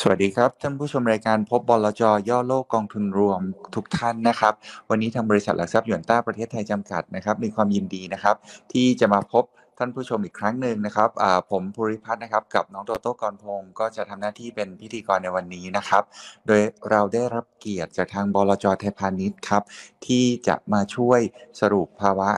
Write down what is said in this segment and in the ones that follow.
สวัสดีครับ ท่านผู้ชมรายการพบบลจย่อโลกกองทุนรวมทุกท่านนะครับ วันนี้ทางบริษัทหลักทรัพย์หยวนต้าประเทศไทยจำกัดนะครับ มีความยินดีนะครับ ที่จะมาพบ ท่านผู้ชมอีกครั้งหนึ่งนะครับผมภูริพัฒน์นะครับ กับน้องโตโต้กรพงศ์ก็จะทำหน้าที่เป็นพิธีกรในวันนี้นะครับ โดยเราได้รับเกียรติจากทางบลจไทยพาณิชย์ครับ ที่จะมาช่วยสรุปภาวะ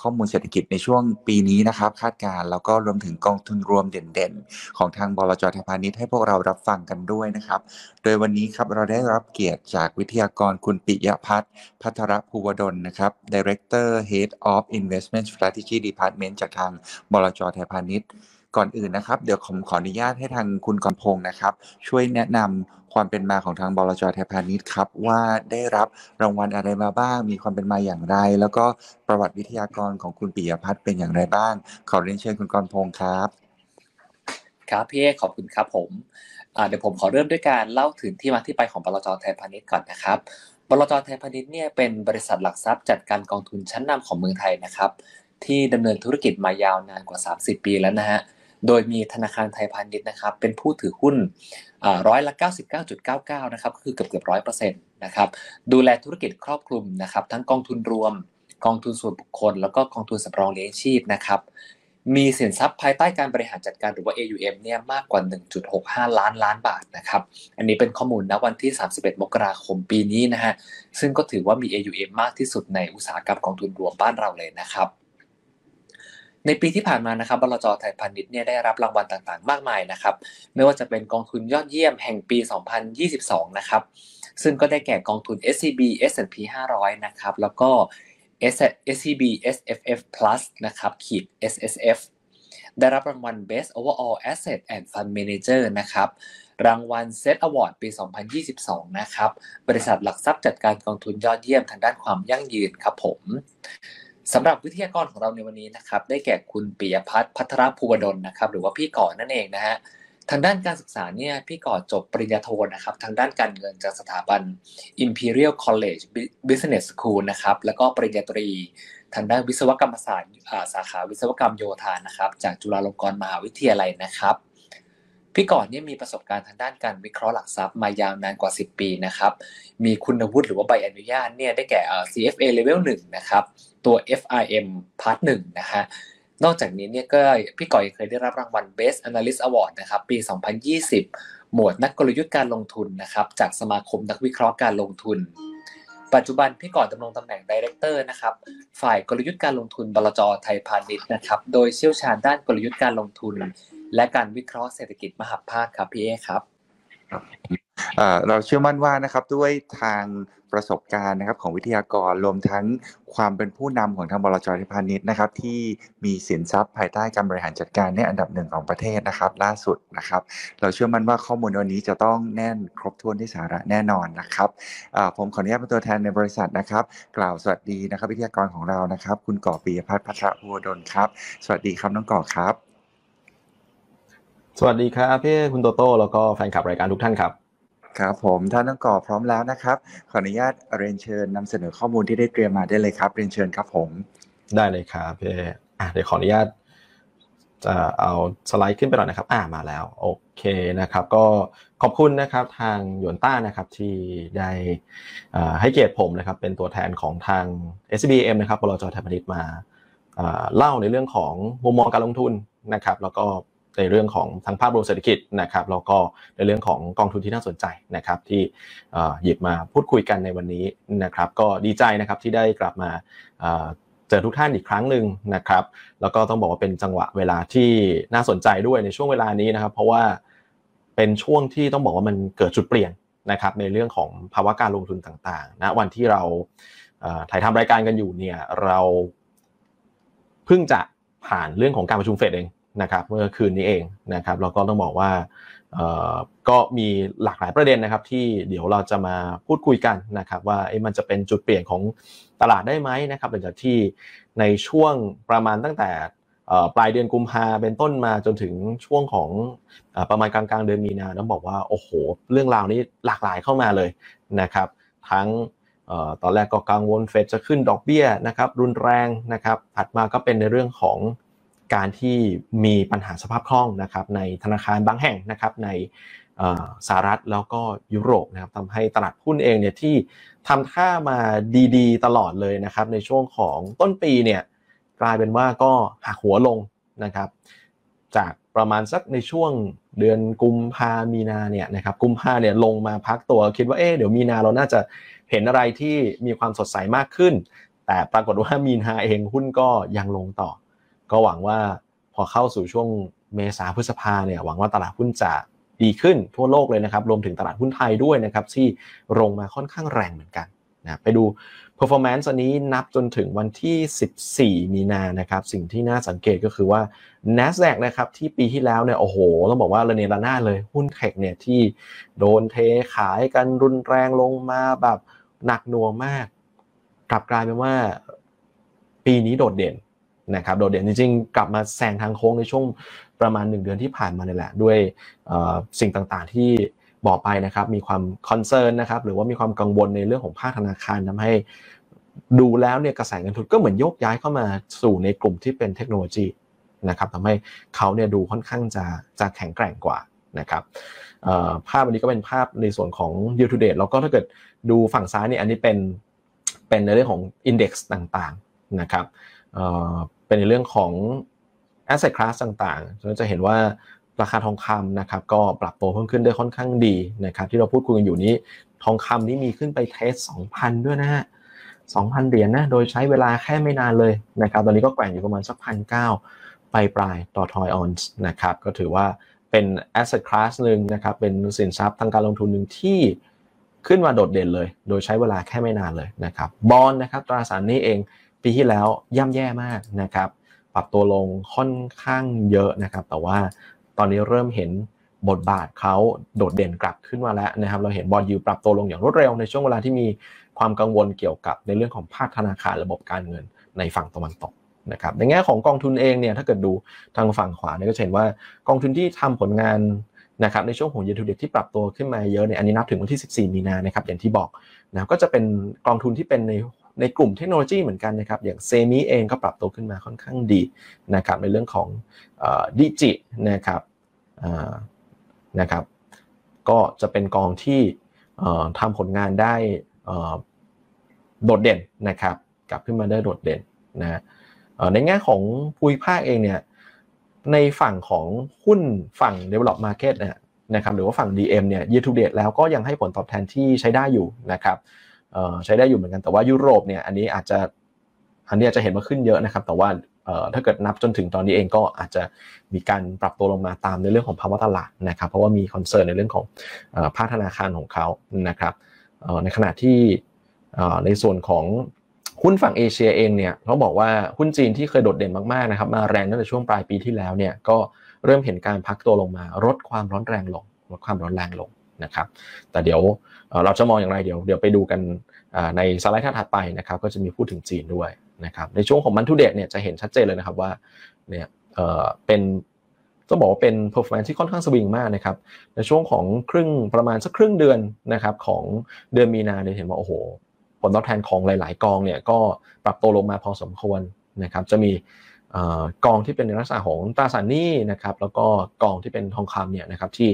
ข้อมูลเศรษฐกิจในช่วงปีนี้นะครับ คาดการแล้วก็รวมถึงกองทุนรวมเด่นๆ ของทางบลจไทยพาณิชย์ให้พวกเรารับฟังกันด้วยนะครับ โดยวันนี้ครับเราได้รับเกียรติจากวิทยากรคุณปิยพัฒน์พัทรภูวดลนะครับ Director Head of Investment Strategy Department จากทางบลจไทยพาณิชย์ ก่อนอื่นนะครับ เดี๋ยวผมขออนุญาตให้ทางคุณกำพงศ์นะครับ ช่วยแนะนำความเป็นมาของทางบลจไทยพาณิชย์ครับ ว่าได้รับรางวัลอะไรมาบ้าง มีความเป็นมาอย่างไร แล้วก็ประวัติวิทยากรของคุณปิยพัฒน์เป็นอย่างไรบ้าง ขอเรียนเชิญคุณกรพงศ์ครับ ครับพี่เอขอบคุณครับผมเดี๋ยวผมขอเริ่มด้วยการเล่าถึงที่มาที่ไปของบลจไทยพาณิชย์ก่อนนะครับบลจไทยพาณิชย์เนี่ยเป็นบริษัทหลักทรัพย์จัดการกองทุนชั้นนำของเมืองไทยนะครับ ที่ดำเนินธุรกิจมายาวนานกว่า 30 ปีแล้วนะฮะ โดยมีธนาคารไทยพาณิชย์นะครับ เป็นผู้ถือหุ้นร้อยละ 99.99 นะครับ คือเกือบเกือบร้อยเปอร์เซ็นต์นะครับ ดูแลธุรกิจครอบคลุมนะครับ ทั้งกองทุนรวม กองทุนส่วนบุคคล แล้วก็กองทุนสำรองเลี้ยงชีพนะครับ มีสินทรัพย์ภายใต้การบริหารจัดการหรือว่า AUM เนี่ยมากกว่า 1.65 ล้านล้านบาทนะครับ อันนี้เป็นข้อมูลณวันที่ 31 มกราคมปีนี้นะฮะ ซึ่งก็ถือว่ามี AUM มากที่สุดในอุตสาหกรรมกองทุนรวมบ้านเราเลยนะครับ ในปีที่ผ่านมานะครับบลจไทยพาณิชย์เนี่ยได้รับรางวัลต่างๆ มากมายนะครับ ไม่ว่าจะเป็นกองทุนยอดเยี่ยมแห่งปี 2022 นะครับ ซึ่งก็ได้แก่กองทุน SCB S&P 500 นะครับ แล้วก็ SCB SFF Plus นะครับขีด SSF ได้รับรางวัล Best Overall Asset and Fund Manager นะครับ รางวัล Set Award ปี 2022 นะครับ บริษัทหลักทรัพย์จัดการกองทุนยอดเยี่ยมทางด้านความยั่งยืนครับผม สำหรับวิทยากรของเราในวันนี้นะครับ ได้แก่คุณปิยพัฒน์พัทรภูวดลนะครับ หรือว่าพี่ก่อนั่นเองนะฮะทางด้านการศึกษาเนี่ยพี่ก่อจบปริญญาโทนะครับ ทางด้านการเงินจากสถาบัน Imperial College Business School นะครับ แล้วก็ปริญญาตรี ทางด้านวิศวกรรมศาสตร์สาขาวิศวกรรมโยธานะครับ จากจุฬาลงกรณ์มหาวิทยาลัยนะครับ พี่ก่อนเนี่ยมีประสบการณ์ทางด้านการวิเคราะห์หลักทรัพย์มายาวนานกว่า 10 ปีนะครับ มีคุณวุฒิหรือว่าใบอนุญาตเนี่ยได้แก่ CFA Level 1นะครับ ตัว FRM Part 1นะฮะ นอกจากนี้เนี่ยก็พี่ก่อยเคยได้รับรางวัล Best Analyst Award นะครับปี 2020 หมวดนักกลยุทธ์การลงทุนนะครับจากสมาคมนักวิเคราะห์การลงทุน ปัจจุบันพี่ก่อนดำรงตำแหน่ง director นะครับฝ่ายกลยุทธ์การลงทุนบลจไทยพาณิชย์นะครับโดยเชี่ยวชาญด้านกลยุทธ์การลงทุน และการวิเคราะห์เศรษฐกิจมหภาคครับพี่เอครับเราเชื่อมั่นว่านะครับด้วยทางประสบการณ์นะครับของวิทยากรรวมทั้งความเป็นผู้นำของทางบลจไทยพาณิชย์นะครับ ที่มีสินทรัพย์ภายใต้การบริหารจัดการในอันดับหนึ่งของประเทศนะครับ ล่าสุดนะครับ เราเชื่อมั่นว่าข้อมูลวันนี้จะต้องแน่นครบถ้วนที่สาระแน่นอนนะครับผมขออนุญาตเป็นตัวแทนในบริษัทนะครับ กล่าวสวัสดีนะครับวิทยากรของเรานะครับ คุณก่อปีพัฒน์พัชรภูดลครับ สวัสดีครับน้องก่อครับ สวัสดีครับพี่คุณโตโต้แล้วก็แฟนคลับรายการทุกท่านครับครับผมท่านต้องก่อพร้อมแล้วนะครับ ขออนุญาตเรียนเชิญนำเสนอข้อมูลที่ได้เตรียมมาได้เลยครับเรียนเชิญครับผมได้เลยครับพี่อะเดี๋ยวขออนุญาตจะเอาสไลด์ขึ้นไปหน่อยนะครับ อ่ามาแล้วโอเคนะครับ ก็ขอบคุณนะครับทางยวนต้านะครับที่ได้ให้เกียรติผมนะครับ เป็นตัวแทนของทาง SBM นะครับบลจไทยพาณิชย์มาเล่าในเรื่องของมุมมองการลงทุนนะครับ แล้วก็ ในเรื่องของทั้งภาพรวมเศรษฐกิจนะครับแล้วก็ในเรื่องของกองทุนที่น่าสนใจนะครับที่หยิบมาพูดคุยกันในวันนี้นะครับ ก็ดีใจนะครับที่ได้กลับมาเจอทุกท่านอีกครั้งหนึ่งนะครับ แล้วก็ต้องบอกว่าเป็นจังหวะเวลาที่น่าสนใจด้วยในช่วงเวลานี้นะครับ เพราะว่าเป็นช่วงที่ต้องบอกว่ามันเกิดจุดเปลี่ยนนะครับในเรื่องของภาวะการลงทุนต่างๆนะวันที่เราถ่ายทำรายการกันอยู่เนี่ยเราเพิ่งจะผ่านเรื่องของการประชุมเฟดเอง นะครับเมื่อคืนนี้เองนะครับเราก็ต้องบอกว่าก็มีหลากหลายประเด็นนะครับ ที่เดี๋ยวเราจะมาพูดคุยกันนะครับว่ามันจะเป็นจุดเปลี่ยนของตลาดได้ไหมนะครับหลังจากที่ในช่วงประมาณตั้งแต่ปลายเดือนกุมภาเป็นต้นมาจนถึงช่วงของประมาณกลางกลางเดือนมีนาต้องบอกว่าโอ้โห เรื่องราวนี้หลากหลายเข้ามาเลยนะครับ ทั้งตอนแรกก็กังวลเฟดจะขึ้นดอกเบี้ยนะครับรุนแรงนะครับถัดมาก็เป็นในเรื่องของ การที่มีปัญหาสภาพคล่องนะครับในธนาคารบางแห่งนะครับในสหรัฐแล้วก็ยุโรปนะครับทำให้ตลาดหุ้นเองเนี่ยที่ทำท่ามาดีๆ ตลอดเลยนะครับในช่วงของต้นปีเนี่ยกลายเป็นว่าก็หักหัวลงนะครับจากประมาณสักในช่วงเดือนกุมภามีนาเนี่ยนะครับกุมภาเนี่ยลงมาพักตัวคิดว่าเอ๊ะเดี๋ยวมีนาเราน่าจะเห็นอะไรที่มีความสดใสมากขึ้น แต่ปรากฏว่ามีนาเองหุ้นก็ยังลงต่อ ก็หวังว่าพอเข้าสู่ช่วงเมษาพฤษภาเนี่ยหวังว่าตลาดหุ้นจะดีขึ้นทั่วโลกเลยนะครับ รวมถึงตลาดหุ้นไทยด้วยนะครับ ที่ลงมาค่อนข้างแรงเหมือนกันนะไปดู performance อันนี้นับจนถึงวันที่ 14 มีนานะครับ สิ่งที่น่าสังเกตก็คือว่า NASDAQ นะครับที่ปีที่แล้วเนี่ยโอ้โห ต้องบอกว่าระเนระนาดเลยหุ้นเทคเนี่ยที่โดนเทขายกันรุนแรงลงมาแบบหนักหน่วงมาก กลับกลายเป็นว่า ปีนี้โดดเด่น นะครับโดดเด่นจริงๆ กลับมาแซงทางโค้งในช่วงประมาณ 1 เดือนที่ผ่านมาเนี่ยแหละ ด้วยสิ่งต่างๆที่บอกไปนะครับมีความคอนเซิร์นนะครับหรือว่ามีความกังวลในเรื่องของภาคธนาคารทำให้ดูแล้วเนี่ยกระแสเงินทุนก็เหมือนโยกย้ายเข้ามาสู่ในกลุ่มที่เป็นเทคโนโลยีนะครับทำให้เขาเนี่ยดูค่อนข้างจะจะแข็งแกร่งกว่านะครับภาพวันนี้ก็เป็นภาพในส่วนของ year to date แล้วก็ถ้าเกิดดูฝั่งซ้ายเนี่ยอันนี้เป็นเป็นในเรื่องของ index ต่างๆนะครับ เป็นในเรื่องของ asset class ต่างๆเราจะเห็นว่าราคาทองคำนะครับก็ปรับตัวเพิ่มขึ้นได้ค่อนข้างดีนะครับที่เราพูดคุยกันอยู่นี้ ทองคำนี้มีขึ้นไปเทส 2,000 ด้วยนะฮะ2,000 เหรียญนะโดยใช้เวลาแค่ไม่นานเลยนะครับตอนนี้ก็แกว่งอยู่ประมาณสักพันเก้าปลายปลายต่อทอยออนส์นะครับก็ถือว่าเป็น asset class หนึ่งนะครับเป็นสินทรัพย์ทางการลงทุนหนึ่งที่ขึ้นมาโดดเด่นเลย โดยใช้เวลาแค่ไม่นานเลยนะครับบอลนะครับตราสารนี้เอง ปีที่แล้วย่ำแย่มากนะครับ ปรับตัวลงค่อนข้างเยอะนะครับ แต่ว่าตอนนี้เริ่มเห็นบทบาทเขาโดดเด่นกลับขึ้นมาแล้วนะครับ เราเห็นบอลยูปรับตัวลงอย่างรวดเร็วในช่วงเวลาที่มีความกังวลเกี่ยวกับในเรื่องของภาคธนาคารระบบการเงินในฝั่งตะวันตกนะครับ ในแง่ของกองทุนเองเนี่ยถ้าเกิดดูทางฝั่งขวาเนี่ยก็เห็นว่ากองทุนที่ทำผลงานนะครับในช่วงของ year to date ที่ปรับตัวขึ้นมาเยอะเนี่ยอันนี้นับถึงวันที่ 14 มีนานะครับอย่างที่บอกนะก็จะเป็นกองทุนที่เป็นใน ในกลุ่มเทคโนโลยีเหมือนกันนะครับ อย่าง Semi เองก็ปรับตัวขึ้นมาค่อนข้างดีนะครับในเรื่องของ Digi นะครับนะครับ ก็จะเป็นกองที่ทำผลงานได้โดดเด่นนะครับ กลับขึ้นมาได้โดดเด่นนะในแง่ของภูมิภาคเองเนี่ยในฝั่งของหุ้นฝั่ง develop market เนี่ยนะครับหรือว่าฝั่ง DM เนี่ย year to date แล้วก็ยังให้ผลตอบแทนที่ใช้ได้อยู่นะครับ ใช้ได้อยู่เหมือนกันแต่ว่ายุโรปเนี่ยอันนี้อาจจะอันนี้อาจจะเห็นว่าขึ้นเยอะนะครับ แต่ว่าถ้าเกิดนับจนถึงตอนนี้เองก็อาจจะมีการปรับตัวลงมาตามในเรื่องของภาวะตลาดนะครับ เพราะว่ามี concern ในเรื่องของภาคธนาคารของเขานะครับในขณะที่ในส่วนของหุ้นฝั่งเอเชียเองเนี่ยเขาบอกว่าหุ้นจีนที่เคยโดดเด่นมากๆนะครับมาแรงตั้งแต่ช่วงปลายปีที่แล้วเนี่ยก็เริ่มเห็นการพักตัวลงมาลดความร้อนแรงลงลดความร้อนแรงลง นะครับ แต่เดี๋ยวเราจะมองอย่างไรเดี๋ยวเดี๋ยวไปดูกันในสไลด์ถัดไปนะครับ ก็จะมีพูดถึงจีนด้วยนะครับ ในช่วงของมันทูเดตเนี่ยจะเห็นชัดเจนเลยนะครับว่าเนี่ยเออเป็นต้องบอกว่าเป็น performance ที่ค่อนข้างสวิงมากนะครับ ในช่วงของครึ่งประมาณสักครึ่งเดือนนะครับของเดือนมีนาเนี่ยเห็นว่าโอ้โห ผลตอบแทนของหลาย ๆ กองเนี่ยก็ปรับตัวลงมาพอสมควรนะครับ จะมีกองที่เป็นในลักษณะของตราสารหนี้นะครับแล้วก็กองที่เป็นทองคำเนี่ยนะครับที่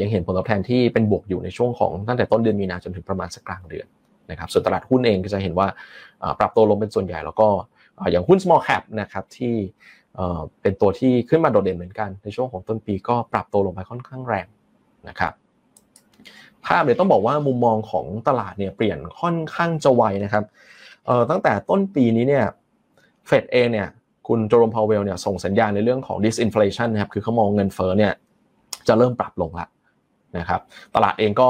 ยังเห็นผลตอบแทนที่เป็นบวกอยู่ในช่วงของตั้งแต่ต้นเดือนมีนาจนถึงประมาณสักกลางเดือนนะครับส่วนตลาดหุ้นเองก็จะเห็นว่าปรับตัวลงเป็นส่วนใหญ่แล้วก็อย่างหุ้น small cap นะครับที่เป็นตัวที่ขึ้นมาโดดเด่นเหมือนกันในช่วงของต้นปีก็ปรับตัวลงไปค่อนข้างแรงนะครับภาพเนี่ยต้องบอกว่ามุมมองของตลาดเนี่ยเปลี่ยนค่อนข้างจะไวนะครับตั้งแต่ต้นปีนี้เนี่ยเฟดเองเนี่ยคุณโจรมพาวเวลเนี่ยส่งสัญญาณในเรื่องของ disinflation นะครับคือเขามองเงินเฟ้อเนี่ย จะเริ่มปรับลงละนะครับตลาดเองก็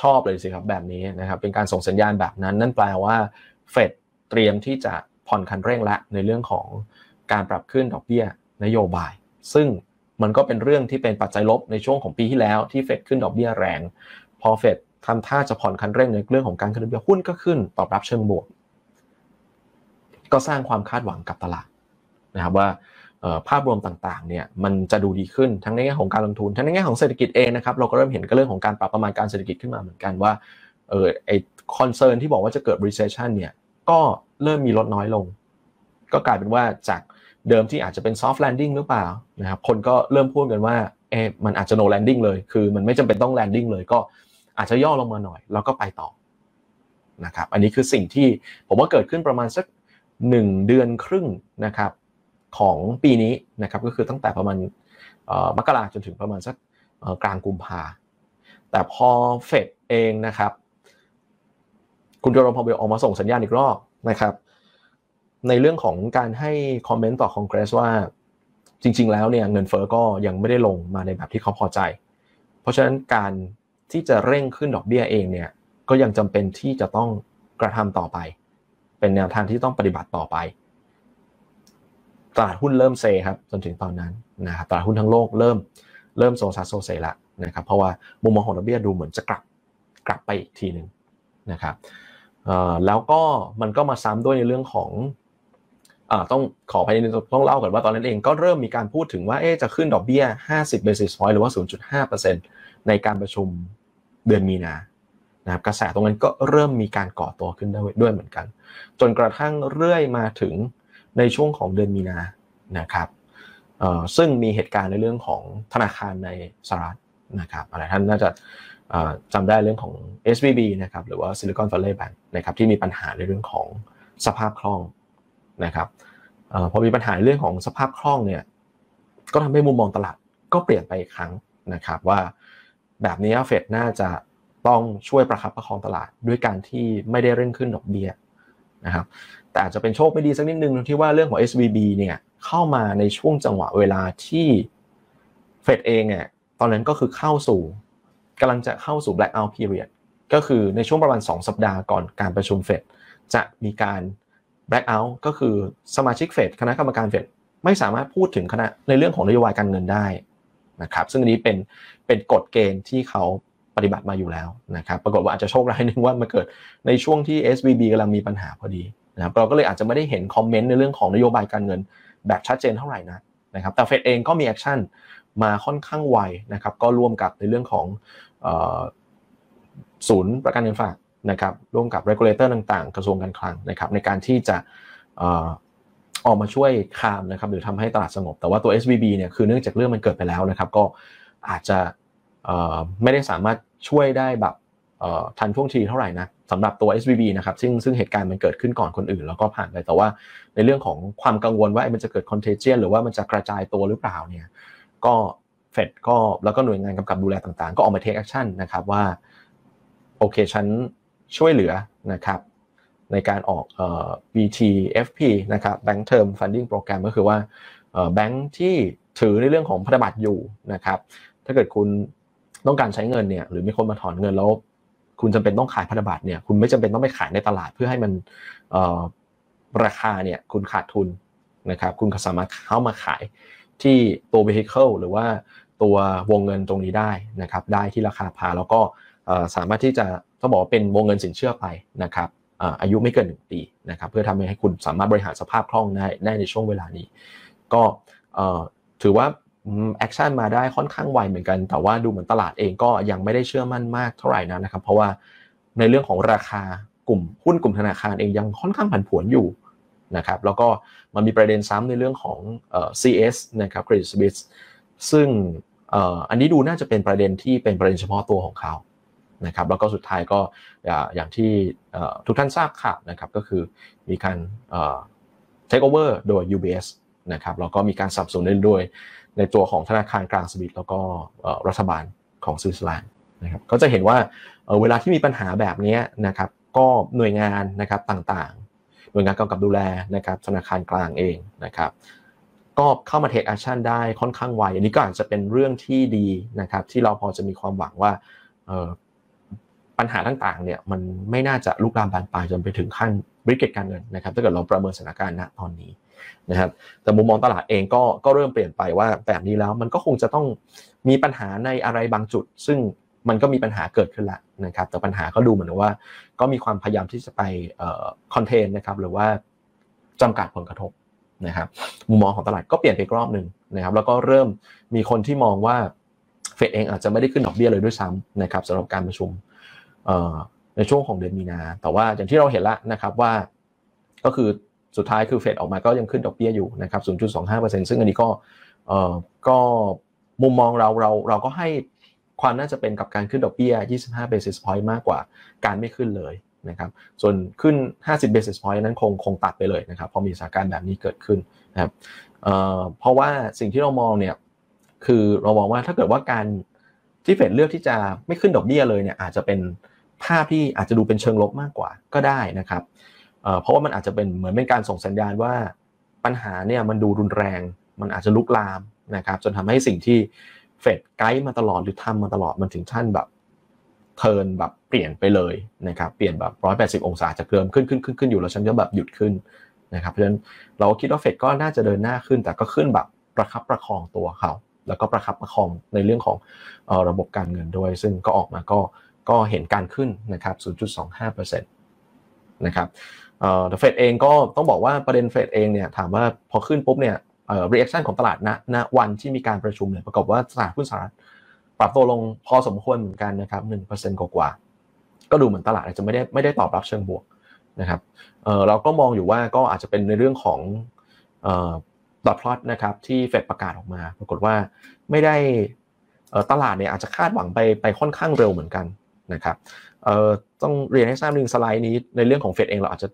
ชอบเลยสิครับแบบนี้นะครับเป็นการส่งสัญญาณแบบนั้น นั่นแปลว่าเฟดเตรียมที่จะผ่อนคันเร่งละในเรื่องของการปรับขึ้นดอกเบี้ยนโยบาย ซึ่งมันก็เป็นเรื่องที่เป็นปัจจัยลบในช่วงของปีที่แล้วที่เฟดขึ้นดอกเบี้ยแรง พอเฟดทำท่าจะผ่อนคันเร่งในเรื่องของการขึ้นดอกเบี้ยหุ้นก็ขึ้นตอบรับเชิงบวก ก็สร้างความคาดหวังกับตลาดนะครับว่า ภาพรวมต่างๆเนี่ยมันจะดูดีขึ้นทั้งในแง่ของการลงทุนทั้งในแง่ของเศรษฐกิจเองนะครับเราก็เริ่มเห็นก็เรื่องของการปรับประมาณการเศรษฐกิจขึ้นมาเหมือนกันว่าเออไอ้ concern ที่บอกว่าจะเกิด recession เนี่ยก็เริ่มมีลดน้อยลง ก็กลายเป็นว่าจากเดิมที่อาจจะเป็น soft landing หรือเปล่านะครับคนก็เริ่มพูดกันว่าเอ๊ะมันอาจจะ no landing เลย คือมันไม่จำเป็นต้อง landing เลยก็อาจจะย่อลงมาหน่อย แล้วก็ไปต่อนะครับอันนี้คือสิ่งที่ผมว่าเกิดขึ้นประมาณสักหนึ่งเดือนครึ่งนะครับ ของปีนี้นะครับก็คือตั้งแต่ประมาณมกราจนถึงประมาณสักกลางกุมภาแต่พอเฟดเองนะครับ คุณโจรมพอเบลออกมาส่งสัญญาณอีกรอบนะครับ ในเรื่องของการให้คอมเมนต์ต่อคอนเกรสว่าจริง ๆ แล้วเนี่ยเงินเฟอ้อก็ยังไม่ได้ลงมาในแบบที่เขาพอใจ เพราะฉะนั้นการที่จะเร่งขึ้นดอกเบี้ยเองเนี่ยก็ยังจำเป็นที่จะต้องกระทำต่อไป เป็นแนวทางที่ต้องปฏิบัติต่อไป ตลาดหุ้นเริ่มเซครับจนถึงตอนนั้นนะครับตลาดหุ้นทั้งโลกเริ่มเริ่มโซซัสโซเซละนะครับเพราะว่ามุมมองของดอกเบี้ยดูเหมือนจะกลับกลับไปอีกทีหนึ่งนะครับแล้วก็มันก็มาซ้ำด้วยในเรื่องของต้องขอไปต้องเล่าก่อนว่าตอนนั้นเองก็เริ่มมีการพูดถึงว่าจะขึ้นดอกเบี้ย 50 basis point หรือว่า 0.5%ในการประชุมเดือนมีนานะครับกระแสตรงนั้นก็เริ่มมีการก่อตัวขึ้นด้วยเหมือนกัน จนกระทั่งเรื่อยมาถึง ในช่วงของเดือนมีนานะครับซึ่งมีเหตุการณ์ในเรื่องของธนาคารในสหรัฐนะครับอะไรท่านน่าจะจำได้เรื่องของ SVB นะครับหรือว่า Silicon Valley Bank นะครับที่มีปัญหาในเรื่องของสภาพคล่องนะครับพอมีปัญหาเรื่องของสภาพคล่องเนี่ยก็ทำให้มุมมองตลาดก็เปลี่ยนไปอีกครั้งนะครับว่าแบบนี้เฟดน่าจะต้องช่วยประคับประคองตลาดด้วยการที่ไม่ได้เร่งขึ้นดอกเบี้ย นะครับแต่อาจจะเป็นโชคไม่ดีสักนิดนึงที่ว่าเรื่องของ SVB เนี่ยเข้ามาในช่วงจังหวะเวลาที่เฟดเองเนี่ยตอนนั้นก็คือเข้าสู่กำลังจะเข้าสู่ blackout period ก็คือในช่วงประมาณ 2 สัปดาห์ก่อนการประชุมเฟดจะมีการ blackout ก็คือสมาชิกเฟดคณะกรรมการเฟดไม่สามารถพูดถึงคณะในเรื่องของนโยบายการเงินได้นะครับซึ่งอันนี้เป็นเป็นกฎเกณฑ์ที่เขา ปฏิบัติมาอยู่แล้วนะครับปรากฏว่าอาจจะโชคร้ายนึงว่ามาเกิดในช่วงที่ SVB กำลังมีปัญหาพอดีนะครับเราก็เลยอาจจะไม่ได้เห็น comment ในเรื่องของนโยบายการเงินแบบชัดเจนเท่าไหร่นะนะครับแต่เฟดเองก็มี action มาค่อนข้างไวนะครับก็ร่วมกับในเรื่องของศูนย์ประกันเงินฝากนะครับร่วมกับ regulator ต่างๆ กระทรวงการคลังนะครับในการที่จะออกมาช่วยคามนะครับหรือทำให้ตลาดสงบ แต่ว่าตัว SVB เนี่ยคือเนื่องจากเรื่องมันเกิดไปแล้วนะครับก็อาจจะ ไม่ได้สามารถช่วยได้แบบทันท่วงทีเท่าไหร่นะสำหรับตัว SVB นะครับซึ่งซึ่งเหตุการณ์มันเกิดขึ้นก่อนคนอื่น แล้วก็ผ่านไปแต่ว่าในเรื่องของความกังวลว่ามันจะเกิดคอนเทเจียนหรือว่ามันจะกระจายตัวหรือเปล่าเนี่ยก็เฟดก็แล้วก็หน่วยงานกำกับดูแลต่างๆ ก็ออกมา take action นะครับว่าโอเคฉันช่วยเหลือนะครับในการออกออ BTFP นะครับ Bank Term Funding Program ก็คือว่าแบงค์ที่ถือในเรื่องของพันธบัตรอยู่นะครับถ้าเกิดคุณ ต้องการใช้เงินเนี่ยหรือมีคนมาถอนเงินแล้วคุณจำเป็นต้องขายพันธบัตรเนี่ยคุณไม่จำเป็นต้องไปขายในตลาดเพื่อให้มันราคาเนี่ยคุณขาดทุนนะครับคุณสามารถเข้ามาขายที่ตัว vehicle หรือว่าตัววงเงินตรงนี้ได้นะครับได้ที่ราคา par แล้วก็สามารถที่จะต้องบอกว่าเป็นวงเงินสินเชื่อไปนะครับอายุไม่เกิน 1 ปีนะครับเพื่อทำให้คุณสามารถบริหารสภาพคล่องได้ในช่วงเวลานี้ ก็ถือว่า action มาได้ค่อนข้างไวเหมือนกัน แต่ว่าดูเหมือนตลาดเองก็ยังไม่ได้เชื่อมั่นมากเท่าไหร่นะนะครับ เพราะว่าในเรื่องของราคากลุ่มหุ้นกลุ่มธนาคารเองยังค่อนข้างผันผวนอยู่นะครับ แล้วก็มันมีประเด็นซ้ำในเรื่องของ CS นะครับ Credit Suisse ซึ่งอันนี้ดูน่าจะเป็นประเด็นที่เป็นประเด็นเฉพาะตัวของเขานะครับแล้วก็สุดท้ายก็อย่างที่ทุกท่านทราบข่าวนะครับก็คือมีการ take over โดย UBS นะครับแล้วก็มีการสับสนเล่นด้วย ในตัวของธนาคารกลางสวิตแล้วก็รัฐบาลของสวิตเซอร์แลนด์นะครับก็จะเห็นว่าเวลาที่มีปัญหาแบบนี้นะครับก็หน่วยงานนะครับต่างๆ หน่วยงานกำกับดูแลนะครับธนาคารกลางเองนะครับก็เข้ามา take action ได้ค่อนข้างไวอันนี้ก็อาจจะเป็นเรื่องที่ดีนะครับที่เราพอจะมีความหวังว่าปัญหาต่างๆเนี่ยมันไม่น่าจะลุกลามบานปลายจนไปถึงขั้นวิกฤตการเงินนะครับถ้าเกิดเราประเมินสถานการณ์ณตอนนี้ นะครับแต่มุมมองตลาดเองก็ก็เริ่มเปลี่ยนไปว่าแบบนี้แล้วมันก็คงจะต้องมีปัญหาในอะไรบางจุด ซึ่งมันก็มีปัญหาเกิดขึ้นแล้วนะครับแต่ปัญหาก็ดูเหมือนว่า ก็มีความพยายามที่จะไปคอนเทนนะครับหรือว่าจำกัดผลกระทบนะครับมุมมองของตลาดก็เปลี่ยนไปรอบหนึ่งนะครับแล้วก็เริ่มมีคนที่มองว่าเฟดเองอาจจะไม่ได้ขึ้นดอกเบี้ยเลยด้วยซ้ำนะครับสำหรับการประชุมในช่วงของเดือนมีนา แต่ว่าอย่างที่เราเห็นแล้วนะครับว่าก็คือ สุดท้ายคือเฟดออกมาก็ยังขึ้นดอกเบี้ยอยู่นะครับ 0.25%ซึ่งอันนี้ก็เอ่อก็มุมมองเราเราเราก็ให้ความน่าจะเป็นกับการขึ้นดอกเบี้ย 25 basis point มากกว่าการไม่ขึ้นเลยนะครับ ส่วนขึ้น 50 basis point นั้นคงคงตัดไปเลยนะครับ พอมีสถานการณ์แบบนี้เกิดขึ้นนะครับเอ่อเพราะว่าสิ่งที่เรามองเนี่ยคือเรามองว่าถ้าเกิดว่าการที่เฟดเลือกที่จะไม่ขึ้นดอกเบี้ยเลยเนี่ยอาจจะเป็นภาพที่อาจจะดูเป็นเชิงลบมากกว่าก็ได้นะครับ เพราะว่ามันอาจจะเป็นเหมือนเป็นการส่งสัญญาณว่าปัญหาเนี่ยมันดูรุนแรง มันอาจจะลุกลามนะครับจนทำให้สิ่งที่เฟดไกด์มาตลอดหรือทำมาตลอดมันถึงขั้นแบบเทินแบบเปลี่ยนไปเลยนะครับเปลี่ยนแบบร้อยแปดสิบองศาจากเดิมขึ้นขึ้นขึ้นขึ้นอยู่แล้วฉันก็แบบหยุดขึ้นนะครับเพราะฉะนั้นเราคิดว่าเฟดก็น่าจะเดินหน้าขึ้น แต่ก็ขึ้นแบบประคับประคองตัวเขา แล้วก็ประคับประคองในเรื่องของระบบการเงินด้วย ซึ่งก็ออกมาก็ก็เห็นการขึ้นนะครับ 0.25%นะครับ เอ่อเฟดเองก็ต้องบอกว่าประเด็นเฟดเองเนี่ยถามว่าพอขึ้นปุ๊บเนี่ยเอ่อ reaction ของตลาดณณวันที่มีการประชุมเนี่ยประกอบว่าตลาดหุ้นสหรัฐปรับตัวลงพอสมควรเหมือนกันนะครับ1%กว่าก็ดูเหมือนตลาดอาจจะไม่ได้ไม่ได้ตอบรับเชิงบวกนะครับเอ่อเราก็มองอยู่ว่าก็อาจจะเป็นในเรื่องของเอ่อดอทพลอตนะครับที่เฟดประกาศออกมา ปรากฏว่าไม่ได้ตลาดเนี่ยอาจจะคาดหวังไปไปค่อนข้างเร็วเหมือนกันนะครับเอ่อต้องเรียนให้ทราบหนึ่งสไลด์นี้ในเรื่องของเฟดเองเราอาจจะ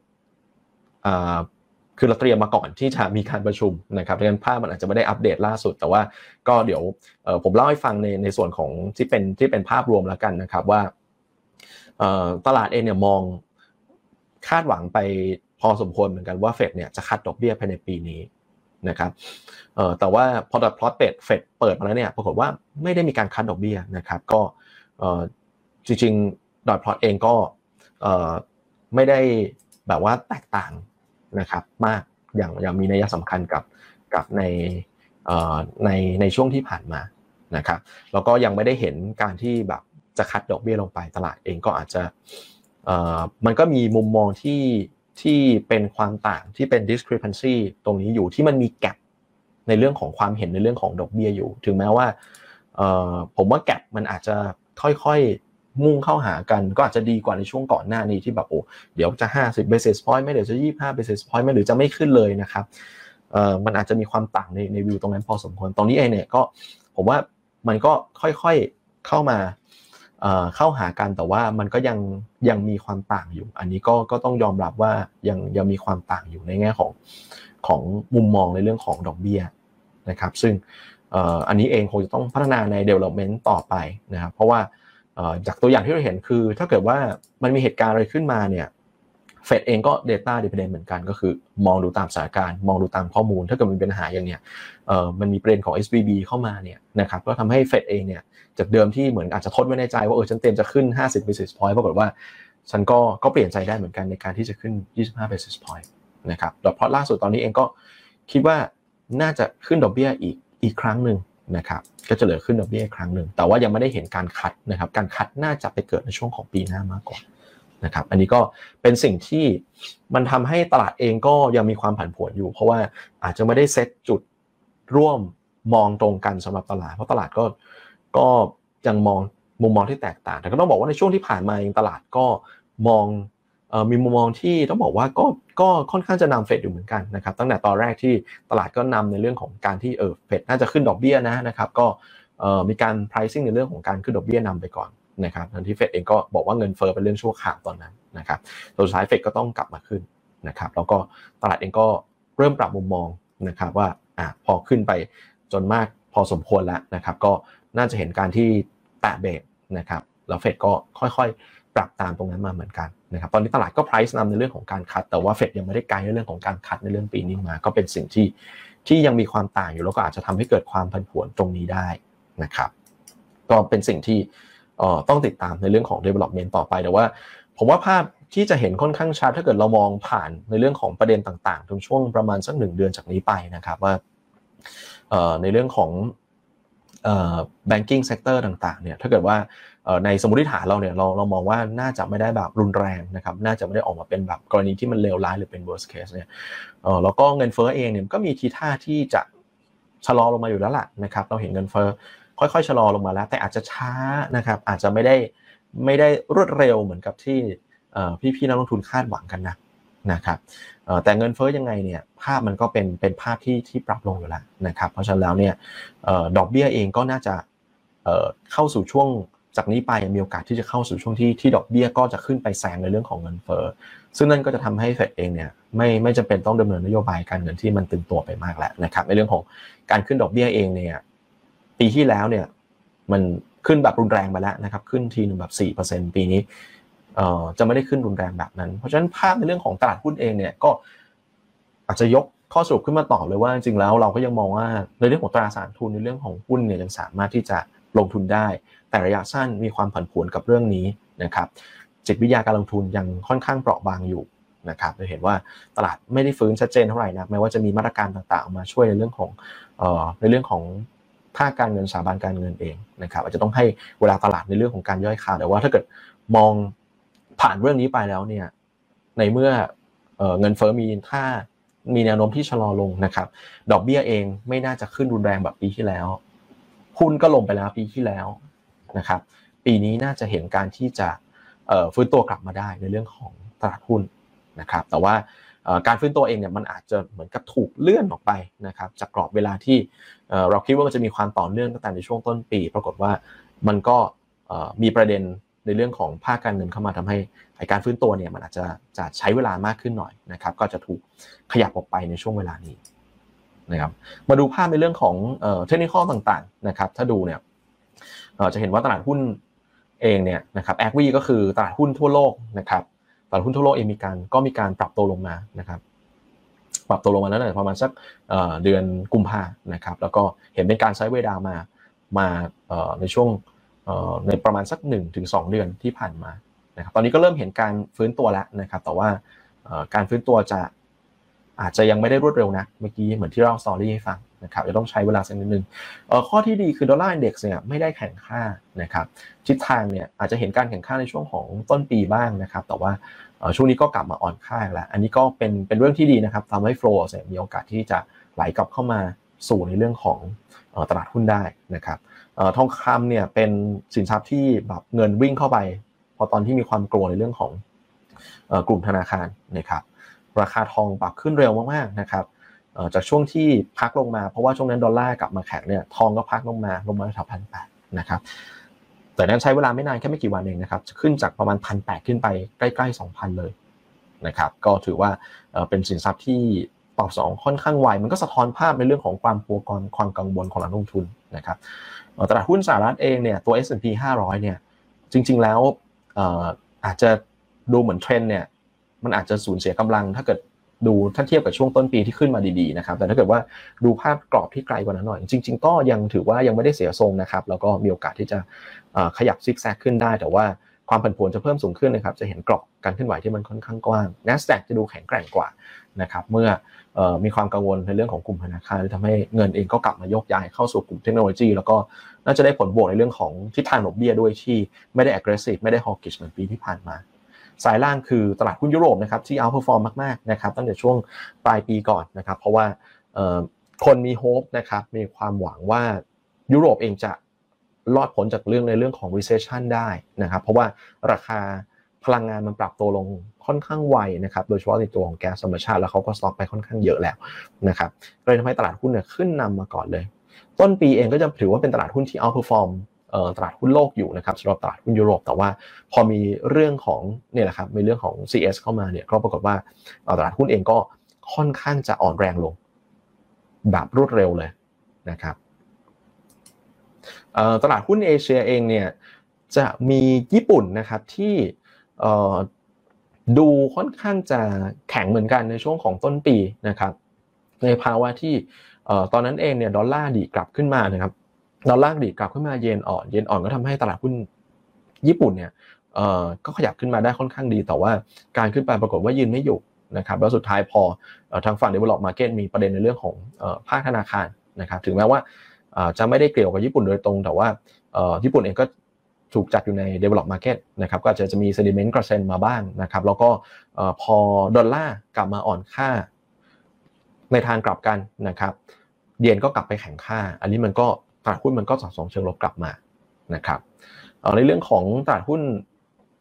คือเราเตรียมมาก่อนที่จะมีการประชุมนะครับดังนั้นภาพมันอาจจะไม่ได้อัปเดตล่าสุด แต่ว่าก็เดี๋ยวผมเล่าให้ฟังในในส่วนของที่เป็นที่เป็นภาพรวมแล้วกันนะครับว่าตลาดเองเนี่ยมองคาดหวังไปพอสมควรเหมือนกันว่าเฟดเนี่ยจะคัดดอกเบี้ยภายในปีนี้นะครับแต่ว่าพอดอทพลอตเป็ดเฟดเปิดมาแล้วเนี่ยปรากฏว่าไม่ได้มีการคัดดอกเบี้ยนะครับก็จริงๆดอทพลอตเองก็ไม่ได้แบบว่าแตกต่าง นะครับมากอย่างอย่างมีนัยสำคัญกับกับในในในช่วงที่ผ่านมานะครับแล้วก็ยังไม่ได้เห็นการที่แบบจะคัดดอกเบี้ยลงไปตลาดเองก็อาจจะมันก็มีมุมมองที่ที่เป็นความต่างที่เป็น discrepancy ตรงนี้อยู่ที่มันมีแกลบในเรื่องของความเห็นในเรื่องของดอกเบี้ยอยู่ ถึงแม้ว่าผมว่าแกลบมันอาจจะค่อยๆ มุ่งเข้าหากันก็อาจจะดีกว่าในช่วงก่อนหน้านี้ที่แบบโอ้เดี๋ยวจะ 50 basis point ไม่เดี๋ยวจะ 25 basis point ไม่หรือจะไม่ขึ้นเลยนะครับมันอาจจะมีความต่างในในวิวตรงนั้นพอสมควรตรงนี้เองเนี่ยก็ผมว่ามันก็ค่อยๆเข้ามาเข้าหากันแต่ว่ามันก็ยังยังมีความต่างอยู่ อันนี้ก็ก็ต้องยอมรับว่ายังยังมีความต่างอยู่ในแง่ของของมุมมองในเรื่องของดอกเบี้ยนะครับ ซึ่งอันนี้เองคงจะต้องพัฒนาใน development ต่อไปนะครับเพราะว่า จากตัวอย่างที่เราเห็นคือ ถ้าเกิดว่ามันมีเหตุการณ์อะไรขึ้นมาเนี่ยเฟดเองก็ Data Dependent เหมือนกันก็คือ มองดูตามสถานการณ์มองดูตามข้อมูล ถ้าเกิดมันเป็นปัญหาอย่างเนี้ยมันมีประเด็นของ SBB เข้ามาเนี่ยนะครับก็ทำให้เฟดเองเนี่ยจากเดิมที่เหมือนอาจจะทดไว้ในใจว่าเออฉันเตรียมจะขึ้น 50 basis point ปรากฏว่าฉันก็ก็เปลี่ยนใจได้เหมือนกันในการที่จะขึ้น 25 basis point นะครับดอกพอล่าสุดตอนนี้เองก็คิดว่าน่าจะขึ้นดอกเบี้ยอีกอีกครั้งหนึ่ง นะครับก็จะเหลือขึ้นดอกเบี้ยครั้งหนึ่ง แต่ว่ายังไม่ได้เห็นการคัดนะครับ การคัดน่าจะไปเกิดในช่วงของปีหน้ามากกว่านะครับ อันนี้ก็เป็นสิ่งที่มันทำให้ตลาดเองก็ยังมีความผันผวนอยู่ เพราะว่าอาจจะไม่ได้เซตจุดร่วมมองตรงกันสำหรับตลาด เพราะตลาดก็ก็ยังมองมุมมองที่แตกต่าง แต่ก็ต้องบอกว่าในช่วงที่ผ่านมาเองตลาดก็มอง มีมุมมองที่ต้องบอกว่าก็ก็ค่อนข้างจะนำเฟดอยู่เหมือนกันนะครับตั้งแต่ตอนแรกที่ตลาดก็นำในเรื่องของการที่เออเฟดน่าจะขึ้นดอกเบี้ยนะนะครับก็มีการ pricing ในเรื่องของการขึ้นดอกเบี้ยนำไปก่อนนะครับทันที่เฟดเองก็บอกว่าเงินเฟอ้อเป็นเรื่องชั่วคราวตอนนั้นนะครับสุดท้ายเฟดก็ต้องกลับมาขึ้นนะครับแล้วก็ตลาดเองก็เริ่มปรับมุมมองนะครับว่าอะพอขึ้นไปจนมากพอสมควรแล้วนะครับก็น่าจะเห็นการที่แตะเบรกนะครับแล้วเฟดก็ค่อยๆ ปรับตามตรงนั้นมาเหมือนกันนะครับตอนนี้ตลาดก็ price นำในเรื่องของการคัด แต่ว่าเฟดยังไม่ได้ไกด์ในเรื่องของการคัดในเรื่องปีนี้มา ก็เป็นสิ่งที่ที่ยังมีความต่างอยู่แล้วก็อาจจะทำให้เกิดความผันผวนตรงนี้ได้นะครับก็เป็นสิ่งที่ต้องติดตามในเรื่องของ development ต่อไปแต่ว่า ผมว่าภาพที่จะเห็นค่อนข้างชัดถ้าเกิดเรามองผ่านในเรื่องของประเด็นต่างๆตรงช่วงประมาณสักหนึ่งเดือนจากนี้ไปนะครับว่าในเรื่องของ banking sector ต่างๆเนี่ยถ้าเกิดว่า ในสมมติฐานเราเนี่ยเราเรามองว่าน่าจะไม่ได้แบบรุนแรงนะครับน่าจะไม่ได้ออกมาเป็นแบบกรณีที่มันเลวร้ายหรือเป็น worst case เนี่ยแล้วก็เงินเฟ้อเองเนี่ยก็มีทีท่าที่จะชะลอลงมาอยู่แล้วล่ะนะครับเราเห็นเงินเฟ้อค่อยๆชะลอลงมาแล้ว แต่อาจจะช้านะครับอาจจะไม่ได้ไม่ได้รวดเร็วเหมือนกับที่พี่ๆนักลงทุนคาดหวังกันนะนะครับแต่เงินเฟ้อยังไงเนี่ยภาพมันก็เป็นเป็นภาพที่ที่ปรับลงอยู่แล้วนะครับเพราะฉะนั้นแล้วเนี่ยดอกเบี้ยเองก็น่าจะเข้าสู่ช่วง จากนี้ไปมีโอกาสที่จะเข้าสู่ช่วงที่ที่ดอกเบี้ยก็จะขึ้นไปแซงในเรื่องของเงินเฟ้อซึ่งนั่นก็จะทำให้เฟดเองเนี่ยไม่ไม่จำเป็นต้องดำเนินนโยบายการเงินที่มันตึงตัวไปมากแล้วนะครับในเรื่องของการขึ้นดอกเบี้ยเองเนี่ยปีที่แล้วเนี่ยมันขึ้นแบบรุนแรงไปแล้วนะครับขึ้นทีหนึ่งแบบสี่เปอร์เซ็นปีนี้จะไม่ได้ขึ้นรุนแรงแบบนั้น เพราะฉะนั้นภาพในเรื่องของตลาดหุ้นเองเนี่ยก็อาจจะยกข้อสรุปขึ้นมาต่อเลยว่าจริงแล้วเราก็ยังมองว่าในเรื่องของตราสารทุนในเรื่องของหุ้นเนี่ยยังสามารถที่จะลงทุนได้ แต่ระยะสั้นมีความผันผวนกับเรื่องนี้นะครับจิตวิทยาการลงทุนยังค่อนข้างเปราะบางอยู่นะครับเราเห็นว่าตลาดไม่ได้ฟื้นชัดเจนเท่าไหร่นะแม้ว่าจะมีมาตรการต่างๆ มาช่วยในเรื่องของในเรื่องของภาคการเงินสถาบันการเงินเองนะครับอาจจะต้องให้เวลาตลาดในเรื่องของการย่อยข่าวแต่ว่าถ้าเกิดมองผ่านเรื่องนี้ไปแล้วเนี่ยในเมื่อเงินเฟ้อมีค่ามีแนวโน้มที่ชะลอลงนะครับ ดอกเบี้ยเองไม่น่าจะขึ้นรุนแรงแบบปีที่แล้วหุ้นก็ลงไปแล้วปีที่แล้ว นะครับ ปีนี้น่าจะเห็นการที่จะฟื้นตัวกลับมาได้ในเรื่องของตลาดหุ้นนะครับ แต่ว่าการฟื้นตัวเองเนี่ยมันอาจจะเหมือนกับถูกเลื่อนออกไปนะครับ จากกรอบเวลาที่เราคิดว่ามันจะมีความต่อเนื่องตั้งแต่ในช่วงต้นปี ปรากฏว่ามันก็มีประเด็นในเรื่องของภาคการเงินเข้ามาทำให้การฟื้นตัวเนี่ยมันอาจจะจะใช้เวลามากขึ้นหน่อยนะครับ ก็จะถูกขยับออกไปในช่วงเวลานี้นะครับ มาดูภาพในเรื่องของเทคนิคต่างๆนะครับ ถ้าดูเนี่ย จะเห็นว่าตลาดหุ้นเองเนี่ยนะครับแอควีก็คือตลาดหุ้นทั่วโลกนะครับตลาดหุ้นทั่วโลกเองมีการก็มีการปรับตัวลงมานะครับ ปรับตัวลงมาแล้วเนี่ยประมาณสักเดือนกุมภานะครับ แล้วก็เห็นเป็นการใช้เวลามามาในช่วงในประมาณสัก 1-2 เดือนที่ผ่านมานะครับ ตอนนี้ก็เริ่มเห็นการฟื้นตัวแล้วนะครับ แต่ว่าการฟื้นตัวจะ อาจจะยังไม่ได้รวดเร็วนะเมื่อกี้เหมือนที่เราสตอรี่ให้ฟังนะครับจะต้องใช้เวลาสักนิดนึงข้อที่ดีคือดอลลาร์อินเด็กซ์เนี่ยไม่ได้แข่งค่านะครับทิศทางเนี่ยอาจจะเห็นการแข่งค่าในช่วงของต้นปีบ้างนะครับแต่ว่าช่วงนี้ก็กลับมาอ่อนค่าแล้ว อันนี้ก็เป็นเป็นเรื่องที่ดีนะครับทำให้โฟล์เนี่ยมีโอกาสที่จะไหลกลับเข้ามาสู่ในเรื่องของตลาดหุ้นได้นะครับทองคำเนี่ยเป็นสินทรัพย์ที่แบบเงินวิ่งเข้าไป พอตอนที่มีความกลัวในเรื่องของกลุ่มธนาคารนะครับ ราคาทองปรับขึ้นเร็วมากๆนะครับจากช่วงที่พักลงมาเพราะว่าช่วงนั้นดอลลาร์กลับมาแข็งเนี่ยทองก็พักลงมาลงมาแถวพันแปดนะครับแต่นั้นใช้เวลาไม่นานแค่ไม่กี่วันเองนะครับจะขึ้นจากประมาณพันแปดขึ้นไปใกล้ๆสองพันเลยนะครับก็ถือว่าเป็นสินทรัพย์ที่ปรับสองค่อนข้างไวมันก็สะท้อนภาพในเรื่องของความกลัวกรความกังวลของนักลงทุนนะครับตลาดหุ้นสหรัฐเองเนี่ยตัว S&P 500เนี่ยจริงๆแล้วอาจจะดูเหมือนเทรนเนี่ย มันอาจจะสูญเสียกำลัง ถ้าเกิดดูถ้าเทียบกับช่วงต้นปีที่ขึ้นมาดีๆนะครับแต่ถ้าเกิดว่าดูภาพกรอบที่ไกลกว่านั้นหน่อย จริง ๆ ก็ยังถือว่ายังไม่ได้เสียทรงนะครับแล้วก็มีโอกาสที่จะขยับซิกแซกขึ้นได้ แต่ว่าความผันผวนจะเพิ่มสูงขึ้นนะครับจะเห็นกรอบการเคลื่อนไหวที่มันค่อนข้างกว้าง n a s d a q จะดูแข็งแกร่งกว่านะครับเมื่อมีความกังวลในเรื่องของกลุ่มธนาคารที่ทำให้เงินเองก็กลับมายกย้ายเข้าสู่กลุ่มเทคโนโลยี แล้วก็น่าจะได้ผลบวกในเรื่องของทิศทางดอกเบี้ยด้วยที่ไม่ได้ aggressive ไม่ได้ hawkish เหมือนปีที่ผ่านมา ซ้ายล่างคือตลาดหุ้นยุโรปนะครับที่ outperform มากๆนะครับตั้งแต่ช่วงปลายปีก่อนนะครับเพราะว่าคนมี hope นะครับมีความหวังว่ายุโรปเองจะรอดผลจากเรื่องในเรื่องของ recession ได้นะครับ เพราะว่าราคาพลังงานมันปรับตัวลงค่อนข้างไวนะครับ โดยเฉพาะในตัวของแก๊สธรรมชาติ แล้วเขาก็สต็อกไปค่อนข้างเยอะแล้วนะครับเลยทำให้ตลาดหุ้นเนี่ยขึ้นนำมาก่อนเลย ต้นปีเองก็จะถือว่าเป็นตลาดหุ้นที่ outperform ตลาดหุ้นโลกอยู่นะครับสำหรับตลาดหุ้นยุโรป แต่ว่าพอมีเรื่องของเนี่ยแหละครับมีเรื่องของ CS เข้ามาเนี่ยก็ปรากฏว่าตลาดหุ้นเองก็ค่อนข้างจะอ่อนแรงลง แบบรวดเร็วเลยนะครับตลาดหุ้นเอเชียเองเนี่ยจะมีญี่ปุ่นนะครับที่ดูค่อนข้างจะแข็งเหมือนกันในช่วงของต้นปีนะครับในภาวะที่ตอนนั้นเองเนี่ยดอลลาร์ดีกลับขึ้นมานะครับ ดอลลาร์ดีกลับขึ้นมาเยนอ่อน เยนอ่อนก็ทำให้ตลาดหุ้นญี่ปุ่นเนี่ยเอ่อก็ขยับขึ้นมาได้ค่อนข้างดี แต่ว่าการขึ้นไปปรากฏว่ายืนไม่อยู่นะครับแล้วสุดท้ายพอทางฝั่ง develop market มีประเด็นในเรื่องของภาคธนาคารนะครับถึงแม้ว่าจะไม่ได้เกี่ยวกับญี่ปุ่นโดยตรง แต่ว่าญี่ปุ่นเองก็ถูกจัดอยู่ใน develop market นะครับก็อาจจะจะมี sentiment กระเซ็นมาบ้างนะครับแล้วก็พอดอลลาร์กลับมาอ่อนค่า ในทางกลับกันนะครับเยนก็กลับไปแข็งค่า อันนี้มันก็ ตลาดหุ้นมันก็สะสมเชิงลบกลับมานะครับในเรื่องของตลาดหุ้น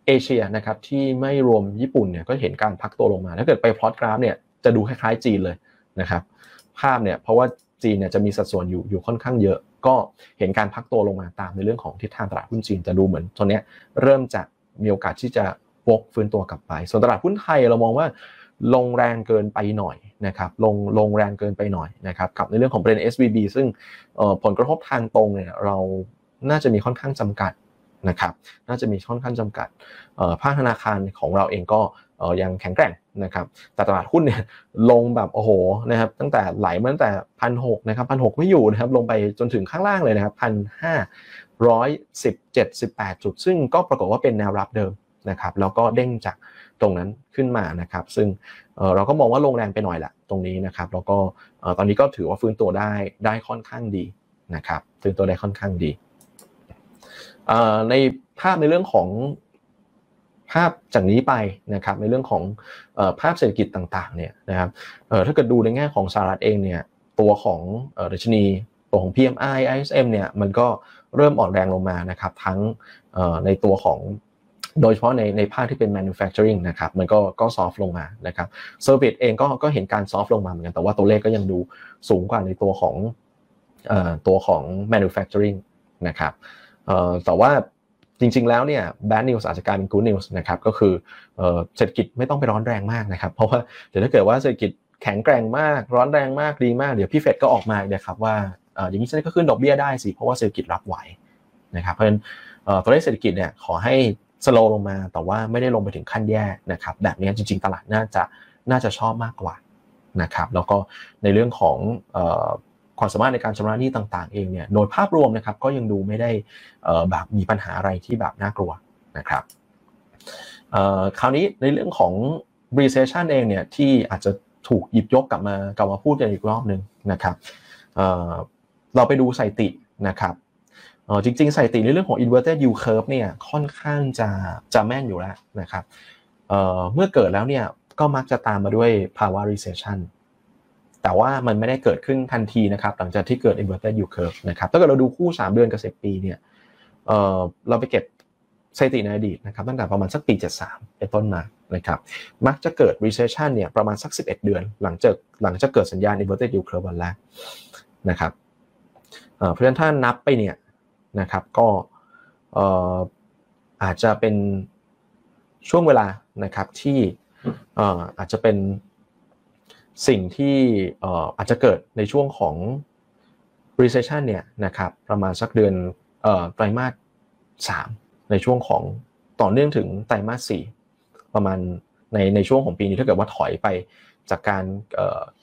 เอเชียนะครับที่ไม่รวมญี่ปุ่นเนี่ยก็เห็นการพักตัวลงมา ถ้าเกิดไปพลอตกราฟเนี่ยจะดูคล้ายๆจีนเลยนะครับภาพเนี่ยเพราะว่าจีนเนี่ยจะมีสัดส่วนอยู่อยู่ค่อนข้างเยอะ ก็เห็นการพักตัวลงมาตามในเรื่องของทิศทางตลาดหุ้นจีนจะดูเหมือนตอนนี้เริ่มจะมีโอกาสที่จะวกฟื้นตัวกลับไป ส่วนตลาดหุ้นไทยเรามองว่าลงแรงเกินไปหน่อย นะครับลงลงแรงเกินไปหน่อยนะครับกับในเรื่องของประเด็น SVB ซึ่งผลกระทบทางตรงเนี่ยเราน่าจะมีค่อนข้างจำกัดนะครับน่าจะมีค่อนข้างจำกัดภาคธนาคารของเราเองก็ยังแข็งแกร่งนะครับแต่ตลาดหุ้นเนี่ยลงแบบโอ้โหนะครับตั้งแต่ไหลมาตั้งแต่พันหกนะครับพันหกไม่อยู่นะครับลงไปจนถึงข้างล่างเลยนะครับพันห้าร้อยสิบเจ็ดสิบแปดจุด ซึ่งก็ปรากฏว่าเป็นแนวรับเดิมนะครับแล้วก็เด้งจากตรงนั้นขึ้นมานะครับ ซึ่งเราก็มองว่าลงแรงไปหน่อยแหละตรงนี้นะครับ แล้วก็ตอนนี้ก็ถือว่าฟื้นตัวได้ได้ค่อนข้างดีนะครับฟื้นตัวได้ค่อนข้างดีในภาพในเรื่องของภาพจากนี้ไปนะครับในเรื่องของภาพเศรษฐกิจต่างๆเนี่ยนะครับถ้าเกิดดูในแง่ของสหรัฐเองเนี่ยตัวของดัชนีตัวของ PMI ISM เนี่ยมันก็เริ่มอ่อนแรงลงมานะครับทั้งในตัวของ โดยเฉพาะในในภาคที่เป็น manufacturing นะครับมันก็ก็ซอฟลงมานะครับ service เองก็ก็เห็นการซอฟลงมาเหมือนกันแต่ว่าตัวเลขก็ยังดูสูงกว่าในตัวของตัวของ manufacturing นะครับแต่ว่าจริงๆ แล้วเนี่ย bad news อาจจะกลายเป็น good news นะครับก็คือเศรษฐกิจไม่ต้องไปร้อนแรงมากนะครับ เพราะว่าเดี๋ยวถ้าเกิดว่าเศรษฐกิจแข็งแกร่งมากร้อนแรงมากดีมากเดี๋ยวพี่เฟดก็ออกมาเนะครับว่าอย่างนี้ฉันก็ขึ้นดอกเบี้ยได้สิเพราะว่าเศรษฐกิจรับไหวนะครับเพราะฉะนั้นตัวเลขเศรษฐกิจเนี่ยขอให้ สโลลงมาแต่ว่าไม่ได้ลงไปถึงขั้นแย่นะครับแบบนี้จริง ๆ ตลาดน่าจะน่าจะชอบมากกว่านะครับแล้วก็ในเรื่องของความสามารถในการชำระหนี้ต่าง ๆ เองเนี่ยโดยภาพรวมนะครับก็ยังดูไม่ได้แบบมีปัญหาอะไรที่แบบน่ากลัวนะครับคราวนี้ในเรื่องของ recession เองเนี่ยที่อาจจะถูกหยิบยกกลับมากลับมาพูดกันอีกรอบหนึ่งนะครับเราไปดูสถิตินะครับ จริงๆสถิติในเรื่องของ inverted yield curve เนี่ยค่อนข้างจะจะแม่นอยู่แล้วนะครับเมื่อเกิดแล้วเนี่ยก็มักจะตามมาด้วยภาวะ recession แต่ว่ามันไม่ได้เกิดขึ้นทันทีนะครับหลังจากที่เกิด inverted yield curve นะครับถ้าเกิดเราดูคู่ 3 เดือนกับ10ปีเนี่ยเราไปเก็บสถิติในอดีตนะครับตั้งแต่ประมาณสักปี 73 เป็นต้นมานะครับมักจะเกิด recession เนี่ยประมาณสัก 11 เดือน หลังจากหลังจากเกิดสัญญาณ inverted yield curve วันแรกนะครับเพราะฉะนั้นถ้านับไปเนี่ย นะครับก็อาจจะเป็นช่วงเวลานะครับที่อาจจะเป็นสิ่งที่อาจจะเกิดในช่วงของ recession เนี่ยนะครับประมาณสักเดือนไตรมาส3ในช่วงของต่อเนื่องถึงไตรมาส4ประมาณในในช่วงของปีนี้ถ้าเกิดว่าถอยไปจากการ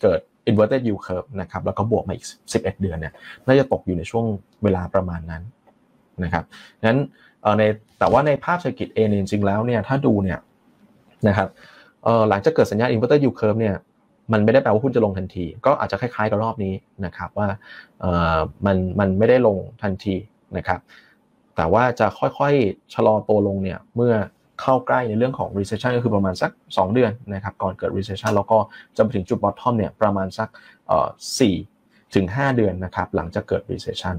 เกิด inverted yield curve นะครับแล้วก็บวกมาอีก 11 เดือนเนี่ยน่าจะตกอยู่ในช่วงเวลาประมาณนั้น นะครับนั้นในแต่ว่าในภาพเศรษฐกิจเองจริงๆแล้วเนี่ยถ้าดูเนี่ยนะครับหลังจากเกิดสัญญาณ inverted yield curve เนี่ยมันไม่ได้แปลว่าหุ้นจะลงทันที ก็อาจจะคล้ายๆกับรอบนี้นะครับว่ามันมันไม่ได้ลงทันทีนะครับแต่ว่าจะค่อยๆชะลอตัวลงเนี่ยเมื่อเข้าใกล้ในเรื่องของ recession ก็คือประมาณสัก 2 เดือนนะครับก่อนเกิด recession แล้วก็จะไปถึงจุด bottom เนี่ยประมาณสักสี่ถึง5เดือนนะครับหลังจากเกิด recession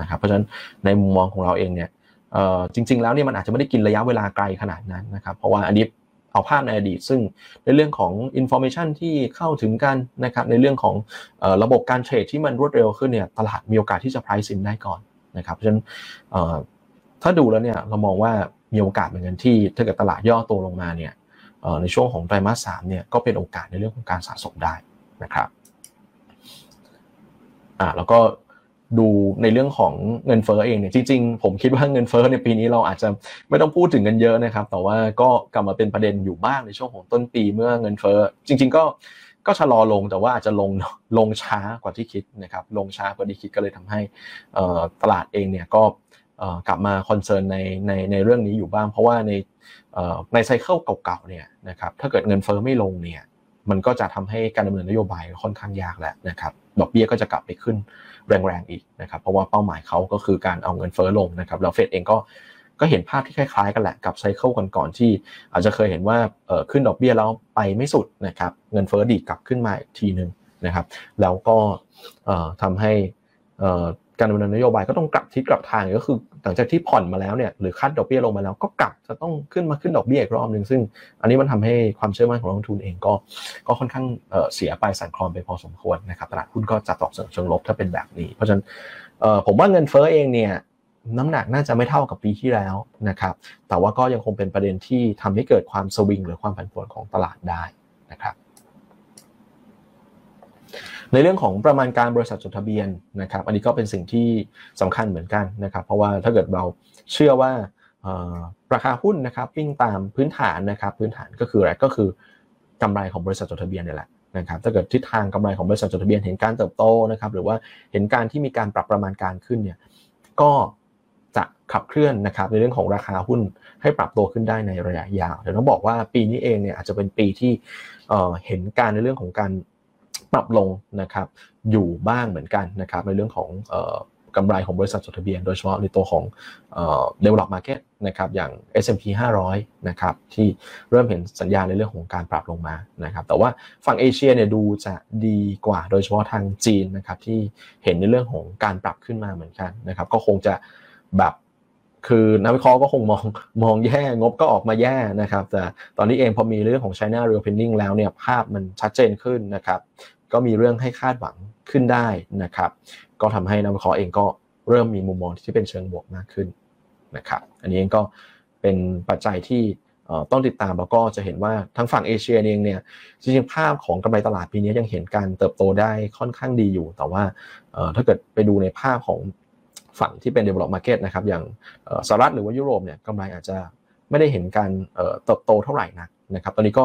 นะครับเพราะฉะนั้นในมุมมองของเราเองเนี่ยจริง ๆ แล้วเนี่ยมันอาจจะไม่ได้กินระยะเวลาไกลขนาดนั้นนะครับเพราะว่าอันนี้เอาภาพในอดีต ซึ่งในเรื่องของ information ที่เข้าถึงกันนะครับในเรื่องของระบบการเทรดที่มันรวดเร็วขึ้นเนี่ยตลาดมีโอกาสที่จะ price in ได้ก่อนนะครับเพราะฉะนั้นถ้าดูแล้วเนี่ยเรามองว่ามีโอกาสเหมือนกันที่ถ้าเกิดตลาดย่อตัวลงมาเนี่ยในช่วงของไตรมาสสามเนี่ยก็เป็นโอกาสในเรื่องของการสะสมได้นะครับอ่าแล้วก็ ดูในเรื่องของเงินเฟ้อเองเนี่ยจริงๆผมคิดว่าเงินเฟ้อในปีนี้เราอาจจะไม่ต้องพูดถึงกันเยอะนะครับ แต่ว่าก็กลับมาเป็นประเด็นอยู่บ้างในช่วงของต้นปีเมื่อเงินเฟ้อจริง ๆ ก็ก็ชะลอลงแต่ว่าอาจจะลงลงช้ากว่าที่คิดนะครับลงช้ากว่าที่คิดก็เลยทำให้ตลาดเองเนี่ยก็กลับมาคอนเซิร์นในในในเรื่องนี้อยู่บ้าง เพราะว่าในในไซเคิลเก่าๆเนี่ยนะครับถ้าเกิดเงินเฟ้อไม่ลงเนี่ยมันก็จะทำให้การดำเนินนโยบายค่อนข้างยากแล้วนะครับดอกเบี้ยก็จะกลับไปขึ้น แรงๆอีกนะครับเพราะว่าเป้าหมายเขาก็คือการเอาเงินเฟ้อลงนะครับแล้วเฟดเองก็ก็เห็นภาพที่คล้ายๆกันแหละกับไซเคิลก่อนๆที่ อาจจะเคยเห็นว่าขึ้นดอกเบี้ยแล้วไปไม่สุดนะครับเงินเฟ้อดีกลับขึ้นมาอีกทีหนึ่งนะครับแล้วก็ทำให้ การดำเนินนโยบายก็ต้องกลับทิศกลับทางก็คือหลังจากที่ผ่อนมาแล้วเนี่ยหรือคัดดอกเบี้ยลงมาแล้วก็กลับจะต้องขึ้นมาขึ้นดอกเบี้ยอีกรอบหนึ่งซึ่ง อันนี้มันทำให้ความเชื่อมั่นของนักลงทุนเองก็ก็ค่อนข้างเสียไปสั่นคลอนไปพอสมควรนะครับตลาดหุ้นก็จะตอบสนองเชิงลบถ้าเป็นแบบนี้ เพราะฉะนั้นผมว่าเงินเฟ้อเองเนี่ยน้ำหนักน่าจะไม่เท่ากับปีที่แล้วนะครับแต่ว่าก็ยังคงเป็นประเด็นที่ทำให้เกิดความสวิงหรือความผันผวนของตลาดได้นะครับ ในเรื่องของประมาณการบริษัทจดทะเบียนนะครับ อันนี้ก็เป็นสิ่งที่สำคัญเหมือนกันนะครับ เพราะว่าถ้าเกิดเราเชื่อว่าราคาหุ้นนะครับวิ่งตามพื้นฐานนะครับ พื้นฐานก็คืออะไรก็คือกำไรของบริษัทจดทะเบียนนี่แหละนะครับ ถ้าเกิดทิศทางกำไรของบริษัทจดทะเบียนเห็นการเติบโตนะครับ หรือว่าเห็นการที่มีการปรับประมาณการขึ้นเนี่ยก็จะขับเคลื่อนนะครับในเรื่องของราคาหุ้นให้ปรับตัวขึ้นได้ในระยะยาวเดี๋ยวต้องบอกว่าปีนี้เองเนี่ยอาจจะเป็นปีที่เห็นการในเรื่องของการ ปรับลงนะครับอยู่บ้างเหมือนกันนะครับในเรื่องของกำไรของบริษัทจดทะเบียน โดยเฉพาะในตัวของเดเวลลอปมาร์เก็ตนะครับอย่าง S&P 500นะครับที่เริ่มเห็นสัญญาณในเรื่องของการปรับลงมานะครับแต่ว่าฝั่งเอเชียเนี่ยดูจะดีกว่า โดยเฉพาะทางจีนนะครับที่เห็นในเรื่องของการปรับขึ้นมาเหมือนกันนะครับก็คงจะแบบคือนักวิเคราะห์ก็คงมองมองแย่งบก็ออกมาแย่นะครับ แต่ตอนนี้เองพอมีเรื่องของ China Reopening แล้วเนี่ยภาพมันชัดเจนขึ้นนะครับ ก็มีเรื่องให้คาดหวังขึ้นได้นะครับ ก็ทำให้นักวิเคราะห์เองก็เริ่มมีมุมมองที่เป็นเชิงบวกมากขึ้นนะครับ อันนี้เองก็เป็นปัจจัยที่ต้องติดตามแล้วก็จะเห็นว่าทั้งฝั่งเอเชียเองเนี่ยจริงๆภาพของกำไรตลาดปีนี้ยังเห็นการเติบโตได้ค่อนข้างดีอยู่ แต่ว่าถ้าเกิดไปดูในภาพของฝั่งที่เป็น develop market นะครับอย่างสหรัฐหรือว่ายุโรปเนี่ยกำไรอาจจะไม่ได้เห็นการเติบโตเท่าไหร่นักนะครับ ตอนนี้ก็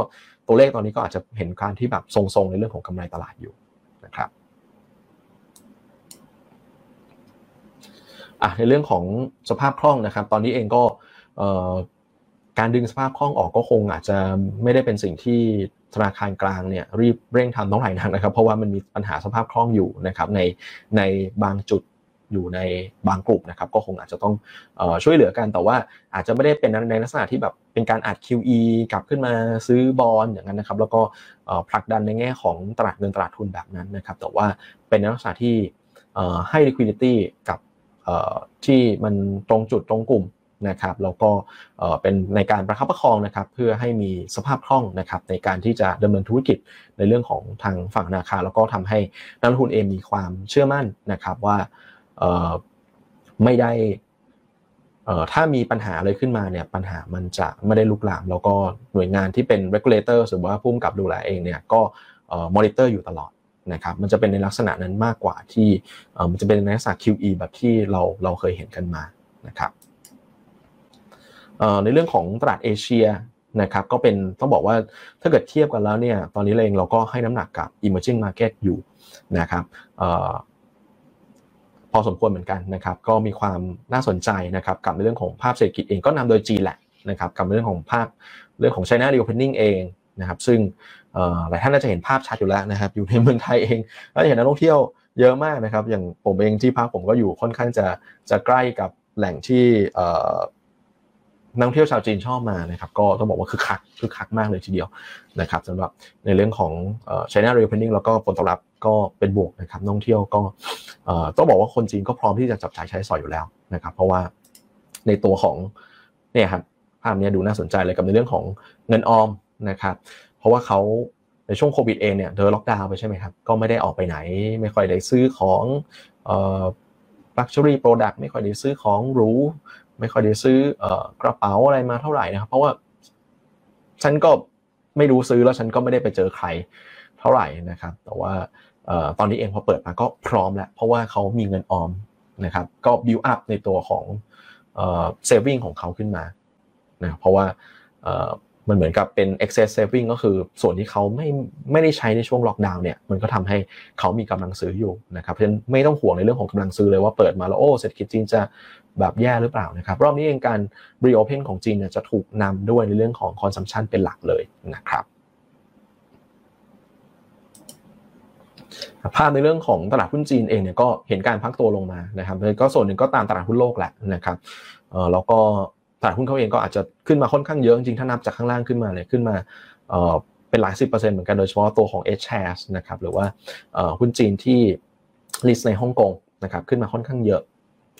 ตัวเลขตอนนี้ก็อาจจะเห็นการที่แบบทรงๆในเรื่องของกำไรตลาดอยู่นะครับอะในเรื่องของสภาพคล่องนะครับ ตอนนี้เองก็การดึงสภาพคล่องออกก็คงอาจจะไม่ได้เป็นสิ่งที่ธนาคารกลางเนี่ยรีบเร่งทำต้องไหร่นักนะครับ เพราะว่ามันมีปัญหาสภาพคล่องอยู่นะครับในในบางจุด อยู่ในบางกลุ่มนะครับก็คงอาจจะต้องช่วยเหลือกันแต่ว่าอาจจะไม่ได้เป็นในลักษณะที่แบบเป็นการอัด QE กลับขึ้นมาซื้อบอลอย่างนั้นนะครับ แล้วก็ผลักดันในแง่ของตลาดเงินตลาดทุนแบบนั้นนะครับ แต่ว่าเป็นในลักษณะที่ให้ liquidity กับที่มันตรงจุดตรงกลุ่มนะครับแล้วก็เป็นในการประคับประคองนะครับเพื่อให้มีสภาพคล่องนะครับในการที่จะดำเนินธุรกิจในเรื่องของทางฝั่งธนาคารแล้วก็ทำให้นักลงทุนเองมีความเชื่อมั่นนะครับว่า ไม่ได้ถ้ามีปัญหาอะไรขึ้นมาเนี่ยปัญหามันจะไม่ได้ลุกลาม แล้วก็หน่วยงานที่เป็น regulator หรือว่าผู้กำกับดูแลเองเนี่ยก็ monitor อยู่ตลอดนะครับมันจะเป็นในลักษณะนั้นมากกว่าที่มันจะเป็นในลักษณะ QE แบบที่เราเราเคยเห็นกันมานะครับในเรื่องของตลาดเอเชียนะครับก็เป็นต้องบอกว่าถ้าเกิดเทียบกันแล้วเนี่ยตอนนี้เองเราก็ให้น้ำหนักกับ emerging market อยู่นะครับ พอสมควรเหมือนกันนะครับ ก็มีความน่าสนใจนะครับกับในเรื่องของภาพเศรษฐกิจเองก็นำโดยจีนแหละนะครับกับเรื่องของภาพเรื่องของ China reopening เองนะครับซึ่งหลายท่านน่าจะเห็นภาพชัดอยู่แล้วนะครับ อยู่ในเมืองไทยเองก็เห็นนักท่องเที่ยวเยอะมากนะครับ อย่างผมเองที่พักผมก็อยู่ค่อนข้างจะจะใกล้กับแหล่งที่ นักท่องเที่ยวชาวจีนชอบมานะครับก็ต้องบอกว่าคือคักคือคักมากเลยทีเดียวนะครับสำหรับในเรื่องของ China reopening แล้วก็ผลตอบรับก็เป็นบวกนะครับนักท่องเที่ยวก็ต้องบอกว่าคนจีนก็พร้อมที่จะจับจ่ายใช้สอยอยู่แล้วนะครับ เพราะว่าในตัวของเนี่ยครับภาพนี้ดูน่าสนใจเลยกับในเรื่องของเงินออมนะครับ เพราะว่าเขาในช่วงโควิดเองเนี่ยเดินล็อกดาวน์ไปใช่ไหมครับก็ไม่ได้ออกไปไหน ไม่ค่อยได้ซื้อของเอ่อ luxury product ไม่ค่อยได้ซื้อของหรู ไม่ค่อยได้ซื้อกระเป๋าอะไรมาเท่าไหร่นะครับ เพราะว่าฉันก็ไม่รู้ซื้อแล้วฉันก็ไม่ได้ไปเจอใครเท่าไหร่นะครับ แต่ว่าตอนนี้เองพอเปิดมาก็พร้อมแล้ว เพราะว่าเขามีเงินออมนะครับ ก็บิวอัพในตัวของ saving ของเขาขึ้นมานะเพราะว่า มันเหมือนกับเป็น excess saving ก็คือส่วนที่เขาไม่ไม่ได้ใช้ในช่วงล็อกดาวน์เนี่ยมันก็ทำให้เขามีกำลังซื้ออยู่นะครับเพราะฉะนั้นไม่ต้องห่วงในเรื่องของกำลังซื้อเลยว่าเปิดมาแล้วโอ้เศรษฐกิจจีนจะแบบแย่หรือเปล่านะครับรอบนี้เองการ reopen ของจีนเนี่ยจะถูกนำด้วยในเรื่องของ consumption เป็นหลักเลยนะครับภาพในเรื่องของตลาดหุ้นจีนเองเนี่ยก็เห็นการพักตัวลงมานะครับก็ส่วนหนึ่งก็ตามตลาดหุ้นโลกแหละนะครับแล้วก็ ตลาดหุ้นเขาเองก็อาจจะขึ้นมาค่อนข้างเยอะจริงๆถ้านับจากข้างล่างขึ้นมาเนี่ยขึ้นมาเป็นหลายสิบเปอร์เซ็นต์เหมือนกันโดยเฉพาะตัวของ H shares นะครับหรือว่าหุ้นจีนที่ list ในฮ่องกงนะครับขึ้นมาค่อนข้างเยอะ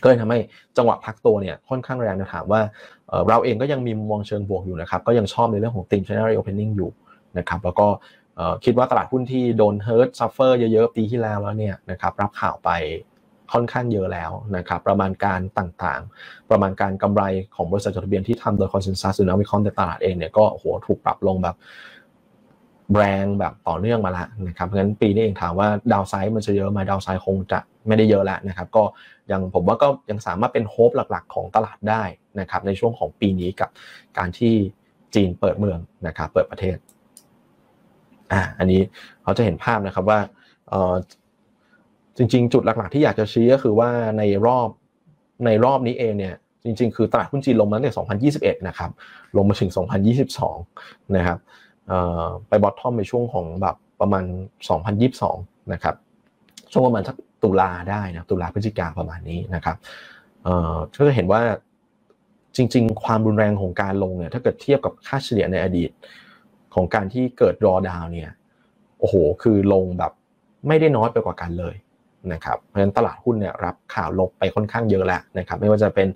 ก็เลยทำให้จังหวะพักตัวเนี่ยค่อนข้างแรงนะถามว่าเราเองก็ยังมีมุมมองเชิงบวกอยู่นะครับก็ยังชอบในเรื่องของติม China Reopening อยู่นะครับแล้วก็คิดว่าตลาดหุ้นที่โดน hurt suffer เยอะๆปีที่แล้วแล้วเนี่ยนะครับรับข่าวไป ค่อนข้างเยอะแล้วนะครับประมาณการต่างๆ ประมาณการกำไรของบริษัทจดทะเบียนที่ทำโดยคอนเซนแซสหรือนักวิเคราะห์ในตลาดเองเนี่ยก็โหถูกปรับลงแบบแรงแบบต่อเนื่องมาแล้วนะครับเพราะฉะนั้นปีนี้เองถามว่าดาวไซด์มันจะเยอะไหมดาวไซด์คงจะไม่ได้เยอะแล้วนะครับก็ยังผมว่าก็ยังสามารถเป็นโฮปหลักๆ ของตลาดได้นะครับในช่วงของปีนี้กับการที่จีนเปิดเมืองนะครับเปิดประเทศอ่าอันนี้เขาจะเห็นภาพนะครับว่าเออ จริง ๆ จุดหลักๆที่อยากจะชี้ก็คือว่าในรอบในรอบนี้เองเนี่ยจริง ๆ คือตลาดหุ้นจีนลงมาตั้งแต่2021 นะครับ ลงมาถึง 2022 นะครับไปบอททอมในช่วงของแบบประมาณ 2022 นะครับ ช่วงประมาณสักตุลาได้นะ ตุลาพฤศจิกาประมาณนี้นะครับก็จะเห็นว่าจริง ๆ ความรุนแรงของการลงเนี่ย ถ้าเกิดเทียบกับค่าเฉลี่ยในอดีต ของการที่เกิดรอดาวเนี่ย โอ้โห คือลงแบบไม่ได้น้อยไปกว่ากันเลย นะครับเพราะฉะนั้นตลาดหุ้นเนี่ยรับข่าวลบไปค่อนข้างเยอะแล้วนะครับไม่ว่าจะเป็น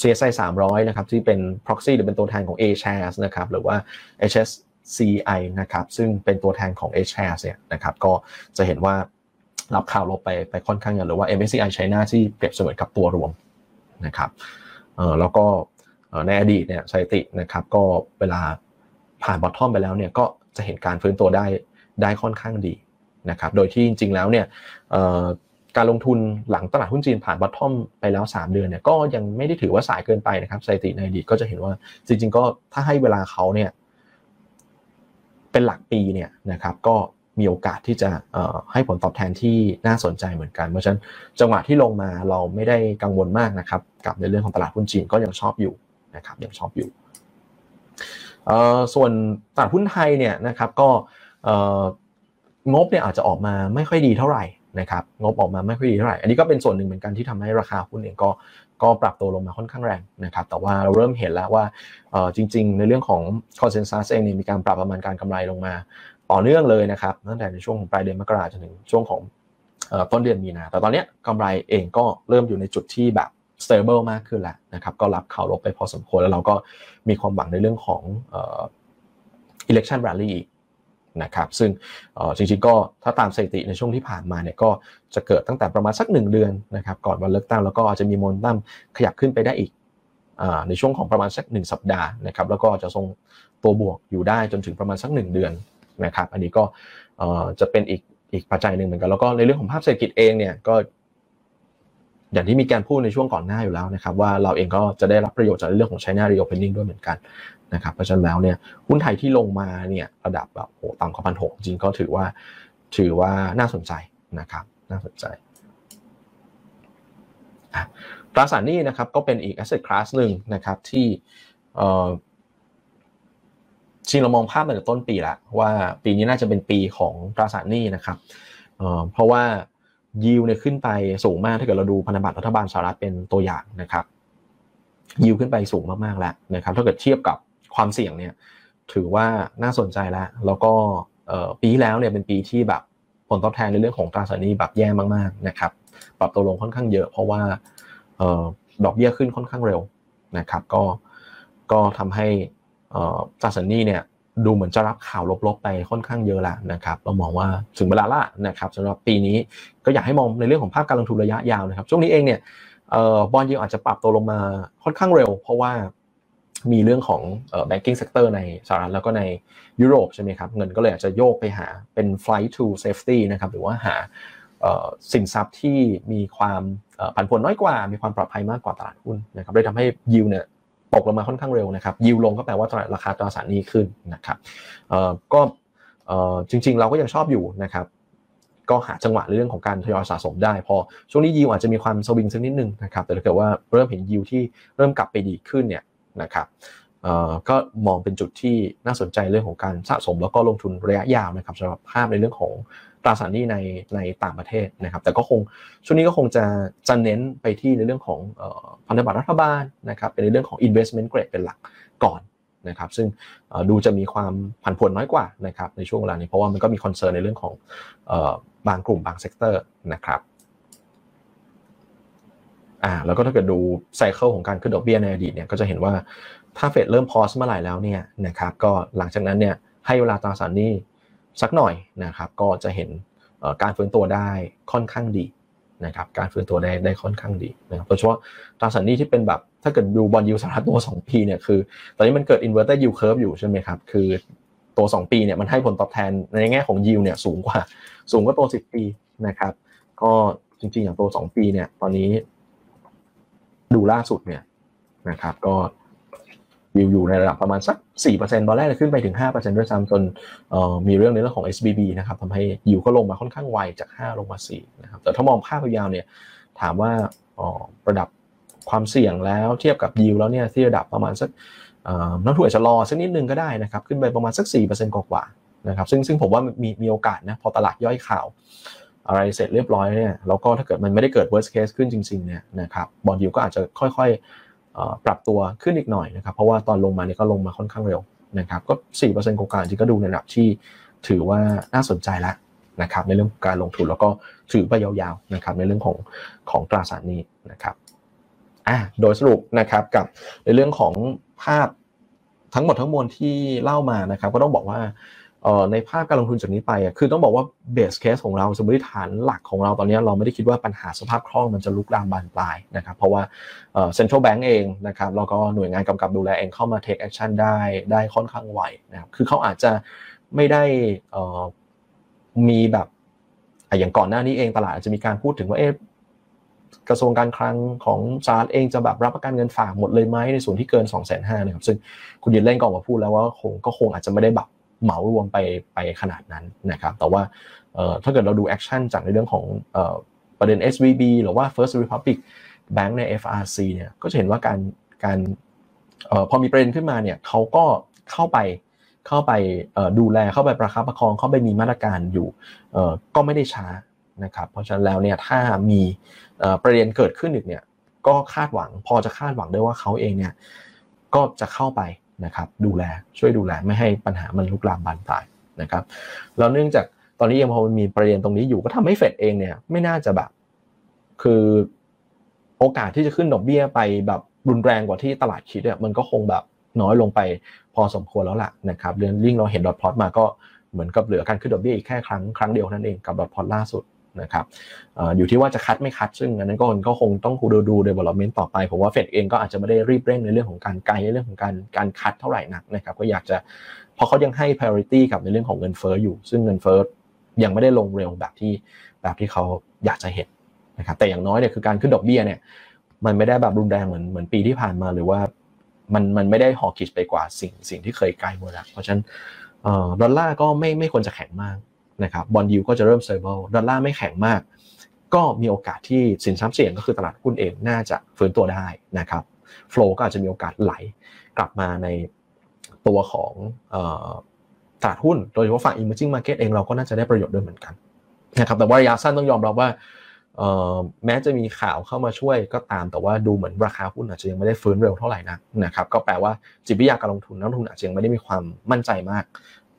CSI 300 นะครับ ที่เป็น proxy หรือเป็นตัวแทนของ A shares นะครับ หรือว่า HSCI นะครับ ซึ่งเป็นตัวแทนของ A shares เนี่ยนะครับ ก็จะเห็นว่ารับข่าวลบไปไปค่อนข้างเยอะหรือว่า MSCI China ที่เปรียบเสมือนกับตัวรวมนะครับแล้วก็ในอดีตเนี่ยสถิตินะครับ ก็เวลาผ่านบอททอมไปแล้วเนี่ย ก็จะเห็นการฟื้นตัวได้ได้ค่อนข้างดี นะครับโดยที่จริงๆแล้วเนี่ยการลงทุนหลังตลาดหุ้นจีนผ่านบอททอมไปแล้ว 3 เดือนเนี่ยก็ยังไม่ได้ถือว่าสายเกินไปนะครับสถิติในอดีตก็จะเห็นว่าจริง ๆ ก็ถ้าให้เวลาเขาเนี่ยเป็นหลักปีเนี่ยนะครับก็มีโอกาสที่จะให้ผลตอบแทนที่น่าสนใจเหมือนกัน เพราะฉะนั้นจังหวะที่ลงมาเราไม่ได้กังวลมากนะครับกับในเรื่องของตลาดหุ้นจีนก็ยังชอบอยู่นะครับยังชอบอยู่ส่วนตลาดหุ้นไทยเนี่ยนะครับก็ งบเนี่ยอาจจะออกมาไม่ค่อยดีเท่าไหร่นะครับงบออกมาไม่ค่อยดีเท่าไหร่อันนี้ก็เป็นส่วนหนึ่งเหมือนกันที่ทำให้ราคาหุ้นเองก็ก็ปรับตัวลงมาค่อนข้างแรงนะครับแต่ว่าเราเริ่มเห็นแล้วว่าจริง ๆ ในเรื่องของคอนเซนแซสเองเนี่ยมีการปรับประมาณการกำไรลงมาต่อเนื่องเลยนะครับตั้งแต่ในช่วงของปลายเดือนมกราจนถึงช่วงของต้นเดือนมีนา แต่ตอนนี้กำไรเองก็เริ่มอยู่ในจุดที่แบบ stable มากขึ้นแล้วนะครับก็รับข่าวลบไปพอสมควรแล้วเราก็มีความหวังในเรื่องของ election rally นะครับซึ่งจริงๆก็ถ้าตามสถิติในช่วงที่ผ่านมาเนี่ยก็จะเกิดตั้งแต่ประมาณสัก 1 เดือนนะครับก่อนวันเลือกตั้งแล้วก็อาจจะมีโมนตัมขยับขึ้นไปได้อีกในช่วงของประมาณสัก 1 สัปดาห์นะครับแล้วก็จะทรงตัวบวกอยู่ได้จนถึงประมาณสัก 1 เดือนนะครับอันนี้ก็จะเป็นอีกอีกปัจจัยหนึ่งเหมือนกันแล้วก็ในเรื่องของภาพเศรษฐกิจเองเนี่ยก็อย่างที่มีการพูดในช่วงก่อนหน้าอยู่แล้วนะครับว่าเราเองก็จะได้รับประโยชน์จากเรื่องของ China Reopening ด้วยเหมือนกัน นะครับเพราะฉะนั้นแล้วเนี่ยหุ้นไทยที่ลงมาเนี่ยระดับแบบโหต่ำกว่าพันหกจริงก็ถือว่าถือว่าน่าสนใจนะครับน่าสนใจตราสารหนี้นะครับก็เป็นอีก asset class หนึ่งนะครับที่จริงเรามองภาพมาจากต้นปีล้วว่าปีนี้น่าจะเป็นปีของตราสารหนี้นะครับเพราะว่ายิวเนี่ยขึ้นไปสูงมากถ้าเกิดเราดูพันธบัตรรัฐบาลสหรัฐเป็นตัวอย่างนะครับยิวขึ้นไปสูงมากๆแล้วนะครับถ้าเกิดเทียบกับ ความเสี่ยงเนี่ยถือว่าน่าสนใจแล้ว แล้วก็ปีที่แล้วเนี่ยเป็นปีที่แบบผลตอบแทนในเรื่องของตราสารหนี้แบบแย่มากๆนะครับ ปรับตัวลงค่อนข้างเยอะเพราะว่าดอกเบี้ยขึ้นค่อนข้างเร็วนะครับ ก็ก็ทำให้ตราสารหนี้เนี่ยดูเหมือนจะรับข่าวลบๆไปค่อนข้างเยอะแล้วนะครับเรามองว่าถึงเวลาละนะครับสำหรับปีนี้ก็อยากให้มองในเรื่องของภาพการลงทุนระยะยาวนะครับ ช่วงนี้เองเนี่ยบอลยิงอาจจะปรับตัวลงมาค่อนข้างเร็ว เพราะว่า มีเรื่องของ banking sector ในสหรัฐแล้วก็ในยุโรปใช่ไหมครับ เงินก็เลยอาจจะโยกไปหาเป็น flight to safety นะครับ หรือว่าหาสินทรัพย์ที่มีความผันผวนน้อยกว่า มีความปลอดภัยมากกว่าตลาดหุ้นนะครับเลยทำให้ยิวเนี่ยตกลงมาค่อนข้างเร็วนะครับ ยิวลงก็แปลว่าตลาดราคาตราสารนี้ขึ้นนะครับก็จริงๆ เราก็ยังชอบอยู่นะครับก็หาจังหวะเรื่องของการทยอยสะสมได้ พอช่วงนี้ยิวอาจจะมีความสวิงสักนิดนึงนะครับแต่ถ้าเกิดว่าเริ่มเห็นยิวที่เริ่มกลับไปดีขึ้นเนี่ย นะครับก็มองเป็นจุดที่น่าสนใจเรื่องของการสะสมแล้วก็ลงทุนระยะยาวนะครับสำหรับภาพในเรื่องของตราสารหนี้ในในต่างประเทศนะครับ แต่ก็คงช่วงนี้ก็คงจะจะเน้นไปที่ในเรื่องของพันธบัตรรัฐบาลนะครับเป็นในเรื่องของ investment grade เป็นหลักก่อนนะครับ ซึ่งดูจะมีความผันผวนน้อยกว่านะครับในช่วงเวลานี้เพราะว่ามันก็มี concern ในเรื่องของบางกลุ่มบาง sector นะครับ อ่าแล้วก็ถ้าเกิดดู cycle ของการขึ้นดอกเบี้ยในอดีตเนี่ยก็จะเห็นว่าถ้าเฟดเริ่ม pause เมื่อไหร่แล้วเนี่ยนะครับก็หลังจากนั้นเนี่ยให้เวลาตราสารหนี้สักหน่อยนะครับก็จะเห็นการฟื้นตัวได้ค่อนข้างดีนะครับการฟื้นตัวได้ได้ค่อนข้างดีนะครับโดยเฉพาะตราสารหนี้ที่เป็นแบบถ้าเกิดดูบอลยูสหรัฐตัว2ปีเนี่ยคือตอนนี้มันเกิด inverted yield curve อยู่ใช่ไหมครับคือตัว 2 ปีเนี่ยมันให้ผลตอบแทนในแง่ของ yield เนี่ยสูงกว่า สูงกว่าตัว 10 ปีนะครับก็จริงๆอย่างตัว 2 ปีเนี่ยตอนนี้ ดูล่าสุดเนี่ยนะครับ ก็ยิวอยู่ในระดับประมาณสัก 4%ตอนแรกขึ้นไปถึง 5%ด้วยซ้ำจนมีเรื่องในเรื่องของ SBB นะครับทำให้ยิวก็ลงมาค่อนข้างไวจาก 5 ลงมา 4 นะครับ แต่ถ้ามองภาพยาวเนี่ยถามว่าระดับความเสี่ยงแล้วเทียบกับยิวแล้วเนี่ยที่ระดับประมาณสักน้ำถ่วยชะลอสักนิดนึงก็ได้นะครับ ขึ้นไปประมาณสัก 4%กว่าๆนะครับซึ่งซึ่งผมว่ามีมีโอกาสนะพอตลาดย่อยข่าว อะไรเสร็จเรียบร้อยเนี่ยแล้วก็ถ้าเกิดมันไม่ได้เกิด worst case ขึ้นจริงๆเนี่ยนะครับบอลยูก็อาจจะค่อยๆปรับตัวขึ้นอีกหน่อยนะครับเพราะว่าตอนลงมาเนี่ยก็ลงมาค่อนข้างเร็วนะครับก็4%กว่าๆจริงก็ดูในระดับที่ถือว่าน่าสนใจแล้วนะครับในเรื่องการลงทุนแล้วก็ถือไปยาวๆนะครับในเรื่องของของตราสารนี้นะครับอะโดยสรุปนะครับกับในเรื่องของภาพทั้งหมดทั้งมวลที่เล่ามานะครับก็ต้องบอกว่า ในภาพการลงทุนจากนี้ไปคือต้องบอกว่า base case ของเราสมมติฐานหลักของเราตอนนี้เราไม่ได้คิดว่าปัญหาสภาพคล่องมันจะลุกลามบานปลายนะครับเพราะว่า central bank เองนะครับแล้วก็หน่วยงานกำกับดูแลเองเข้ามา take action ได้ได้ค่อนข้างไวนะครับคือเขาอาจจะไม่ได้มีแบบอย่างก่อนหน้านี้เองตลาดอาจจะมีการพูดถึงว่าเอ๊ะกระทรวงการคลังของสหรัฐเองจะแบบรับประกันเงินฝากหมดเลยไหมในส่วนที่เกินสองแสนห้านะครับซึ่งคุณ Yellen ก็ออกมาพูดแล้วว่าคงก็คงอาจจะไม่ได้แบบ เหมารวมไปไปขนาดนั้นนะครับ แต่ว่าถ้าเกิดเราดู action จากในเรื่องของประเด็น SVB หรือว่า First Republic Bank ใน FRC เนี่ยก็จะเห็นว่าการการพอมีประเด็นขึ้นมาเนี่ยเขาก็เข้าไปเข้าไปดูแลเข้าไปประคับประคองเข้าไปมีมาตรการอยู่ก็ไม่ได้ช้านะครับเพราะฉะนั้นแล้วเนี่ยถ้ามีประเด็นเกิดขึ้นอีกเนี่ยก็คาดหวังพอจะคาดหวังได้ว่าเขาเองเนี่ยก็จะเข้าไป นะครับดูแลช่วยดูแลไม่ให้ปัญหามันลุกลามบานปลายนะครับแล้วเนื่องจากตอนนี้ยังพอมันมีประเด็นตรงนี้อยู่ก็ทำให้เฟดเองเนี่ยไม่น่าจะแบบคือโอกาสที่จะขึ้นดอกเบี้ยไปแบบรุนแรงกว่าที่ตลาดคิดเนี่ยมันก็คงแบบน้อยลงไปพอสมควรแล้วล่ะนะครับเรื่องลิงเราเห็นดอทพลอตมาก็เหมือนกับเหลือการขึ้นดอกเบี้ยอีกแค่ครั้งครั้งเดียวนั่นเองกับดอทพลอตล่าสุด นะครับอยู่ที่ว่าจะคัดไม่คัด ซึ่งอันนั้นก็ก็คงต้องดูดู development ต่อไปผมว่าเฟดเองก็อาจจะไม่ได้รีบเร่งในเรื่องของการไกลในเรื่องของการการคัดเท่าไหร่นักนะครับก็อยากจะเพราะเขายังให้ priority กับในเรื่องของเงินเฟ้ออยู่ ซึ่งเงินเฟ้อยังไม่ได้ลงเร็วแบบที่แบบที่เขาอยากจะเห็นนะครับแต่อย่างน้อยเนี่ยคือการขึ้นดอกเบี้ยเนี่ยมันไม่ได้แบบรุนแรงเหมือนเหมือนปีที่ผ่านมาหรือว่ามันมันไม่ได้หอคิดไปกว่าสิ่งสิ่งที่เคยใกล้มาแล้วเพราะฉะนั้นดอลลาร์ก็ไม่ไม่ควรจะแข็งมาก นะครับ bond yield ก็จะเริ่ม stable ดอลลาร์ไม่แข็งมาก ก็มีโอกาสที่สินทรัพย์เสี่ยงก็คือตลาดหุ้นเองน่าจะฟื้นตัวได้นะครับ flow ก็อาจจะมีโอกาสไหลกลับมาในตัวของตลาดหุ้น โดยเฉพาะฝั่ง emerging market เองเราก็น่าจะได้ประโยชน์ด้วยเหมือนกันนะครับแต่ว่าระยะสั้นต้องยอมรับว่าแม้จะมีข่าวเข้ามาช่วยก็ตามแต่ว่าดูเหมือนราคาหุ้นอาจจะยังไม่ได้ฟื้นเร็วเท่าไหร่นักนะครับก็แปลว่าจิตวิทยาการลงทุนนักลงทุนอาจจะยังไม่ได้มีความมั่นใจมาก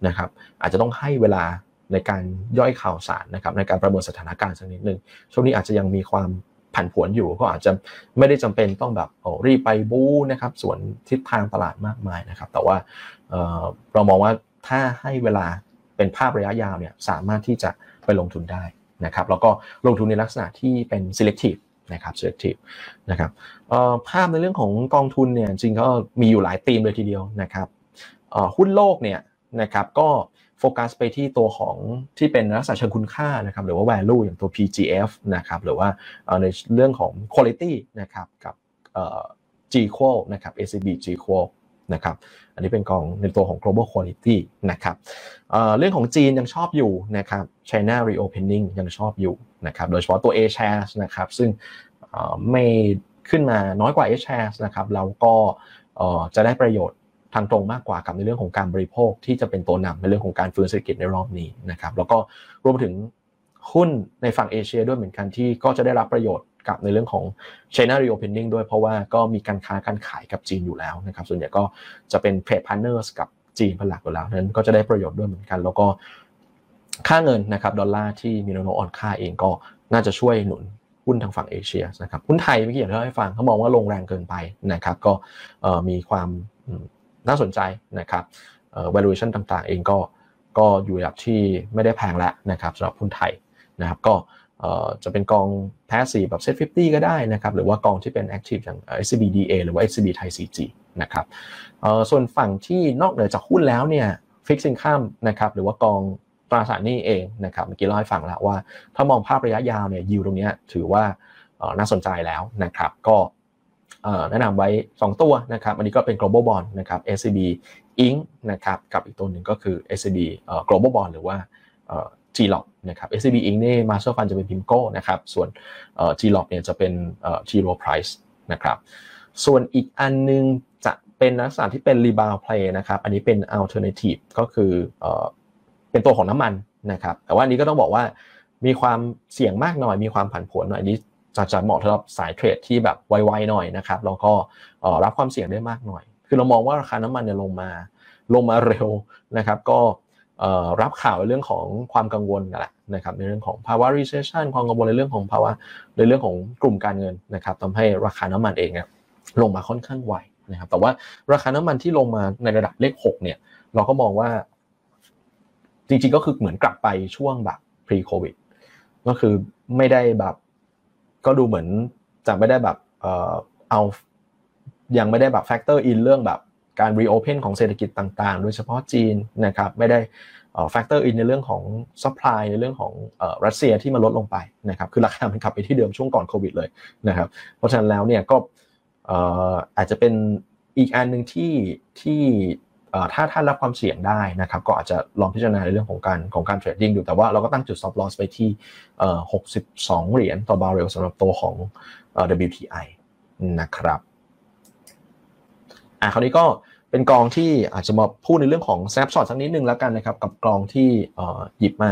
นะครับอาจจะต้องให้เวลา ในการย่อยข่าวสารนะครับในการประเมินสถานการณ์สักนิดหนึ่งช่วงนี้อาจจะยังมีความผันผวนอยู่ก็อาจจะไม่ได้จำเป็นต้องแบบโอ้รีไปบู๊นะครับส่วนทิศทางตลาดมากมายนะครับ แต่ว่าเรามองว่าถ้าให้เวลาเป็นภาพระยะยาวเนี่ยสามารถที่จะไปลงทุนได้นะครับ แล้วก็ลงทุนในลักษณะที่เป็น selective นะครับ selective นะครับภาพในเรื่องของกองทุนเนี่ยจริงก็มีอยู่หลายธีมเลยทีเดียวนะครับหุ้นโลกเนี่ยนะครับก็ โฟกัสไปที่ตัวของที่เป็นลักษณะเชิงคุณค่านะครับหรือว่า value อย่างตัว PGF นะครับหรือว่าในเรื่องของ quality นะครับกับ G q u a l นะครับ ACB G q u a l นะครับอันนี้เป็นกองในตัวของ global quality นะครับเรื่องของจีนยังชอบอยู่นะครับ China reopening ยังชอบอยู่นะครับโดยเฉพาะตัว A shares นะครับซึ่งไม่ขึ้นมาน้อยกว่า A shares นะครับเราก็จะได้ประโยชน์ ทางตรงมากกว่ากับในเรื่องของการบริโภคที่จะเป็นตัวนำในเรื่องของการฟื้นเศรษฐกิจในรอบนี้นะครับ แล้วก็รวมถึงหุ้นในฝั่งเอเชียด้วยเหมือนกันที่ก็จะได้รับประโยชน์กับในเรื่องของ China reopening ด้วยเพราะว่าก็มีการค้าการขายกับจีนอยู่แล้วนะครับ ส่วนใหญ่ก็จะเป็น trade partners กับจีนเป็นหลักอยู่แล้วนั้นก็จะได้ประโยชน์ด้วยเหมือนกัน แล้วก็ค่าเงินนะครับดอลลาร์ที่มีแนวโน้มอ่อนค่าเองก็น่าจะช่วยหนุนหุ้นทางฝั่งเอเชียนะครับหุ้นไทยเมื่อกี้อย่างที่เราให้ฟังเขามองว่าลงแรงเกินไปนะครับ ก็มีความ น่าสนใจนะครับ valuation ต่างๆ เองก็ก็อยู่ระดับที่ไม่ได้แพงแล้วนะครับสำหรับหุ้นไทยนะครับก็จะเป็นกองแพสซีแบบ Set 50ก็ได้นะครับหรือว่ากองที่เป็น Active อย่าง SCB DA หรือว่า SCB ไทย CG นะครับส่วนฝั่งที่นอกเหนือจากหุ้นแล้วเนี่ย Fixed Income นะครับหรือว่ากองตราสารหนี้เองนะครับเมื่อกี้เล่าให้ฟังแล้วว่า ถ้ามองภาพระยะยาวเนี่ยยิวตรงนี้ถือว่าน่าสนใจแล้วนะครับ ก็ แนะนำไว้ 2 ตัวนะครับ อันนี้ก็เป็น global bond นะครับ SCB Inc นะครับกับอีกตัวหนึ่งก็คือ SCB global bond หรือว่า G-Lock นะครับ SCB Inc นี่ Master Fund จะเป็น PIMCO นะครับส่วน G-Lock เนี่ยจะเป็น t r o Price นะครับส่วนอีกอันนึงจะเป็นลักษณะที่เป็น rebound play นะครับอันนี้เป็น alternative ก็คือเป็นตัวของน้ำมันนะครับแต่ว่าอันนี้ก็ต้องบอกว่ามีความเสี่ยงมากหน่อยมีความผันผวนหน่อยนี้ จะจะเหมาะสำหรับสายเทรดที่แบบไวๆหน่อยนะครับแล้วก็รับความเสี่ยงได้มากหน่อย คือเรามองว่าราคาน้ำมันเนี่ยลงมาลงมาเร็วนะครับก็รับข่าวในเรื่องของความกังวลนั่นแหละนะครับในเรื่องของภาวะ recession ความกังวลในเรื่องของภาวะในเรื่องของกลุ่มการเงินนะครับทำให้ราคาน้ำมันเองเนี่ยลงมาค่อนข้างไวนะครับแต่ว่าราคาน้ำมันที่ลงมาในระดับเลข6เนี่ยเราก็มองว่า จริงๆก็คือเหมือนกลับไปช่วงแบบ pre covid ก็คือไม่ได้แบบ ก็ดูเหมือนจะไม่ได้แบบเออเอายังไม่ได้แบบ factor in เรื่องแบบการ reopen ของเศรษฐกิจต่างๆ โดยเฉพาะจีนนะครับไม่ได้ factor in ในเรื่องของ supply ในเรื่องของรัสเซียที่มันลดลงไปนะครับคือราคามันกลับไปที่เดิมช่วงก่อนโควิดเลยนะครับเพราะฉะนั้นแล้วเนี่ยก็อาจจะเป็นอีกอันหนึ่งที่ที่ ถ้าท่านรับความเสี่ยงได้นะครับก็อาจจะลองพิจารณาในเรื่องของการของการ trading ดูแต่ว่าเราก็ตั้งจุด stop loss ไปที่ 62 เหรียญต่อบาร์เรลสำหรับตัวของ WTI นะครับอะคราวนี้ก็เป็นกองที่อาจจะมาพูดในเรื่องของ snapshot สักนิดนึงแล้วกันนะครับกับกองที่หยิบมา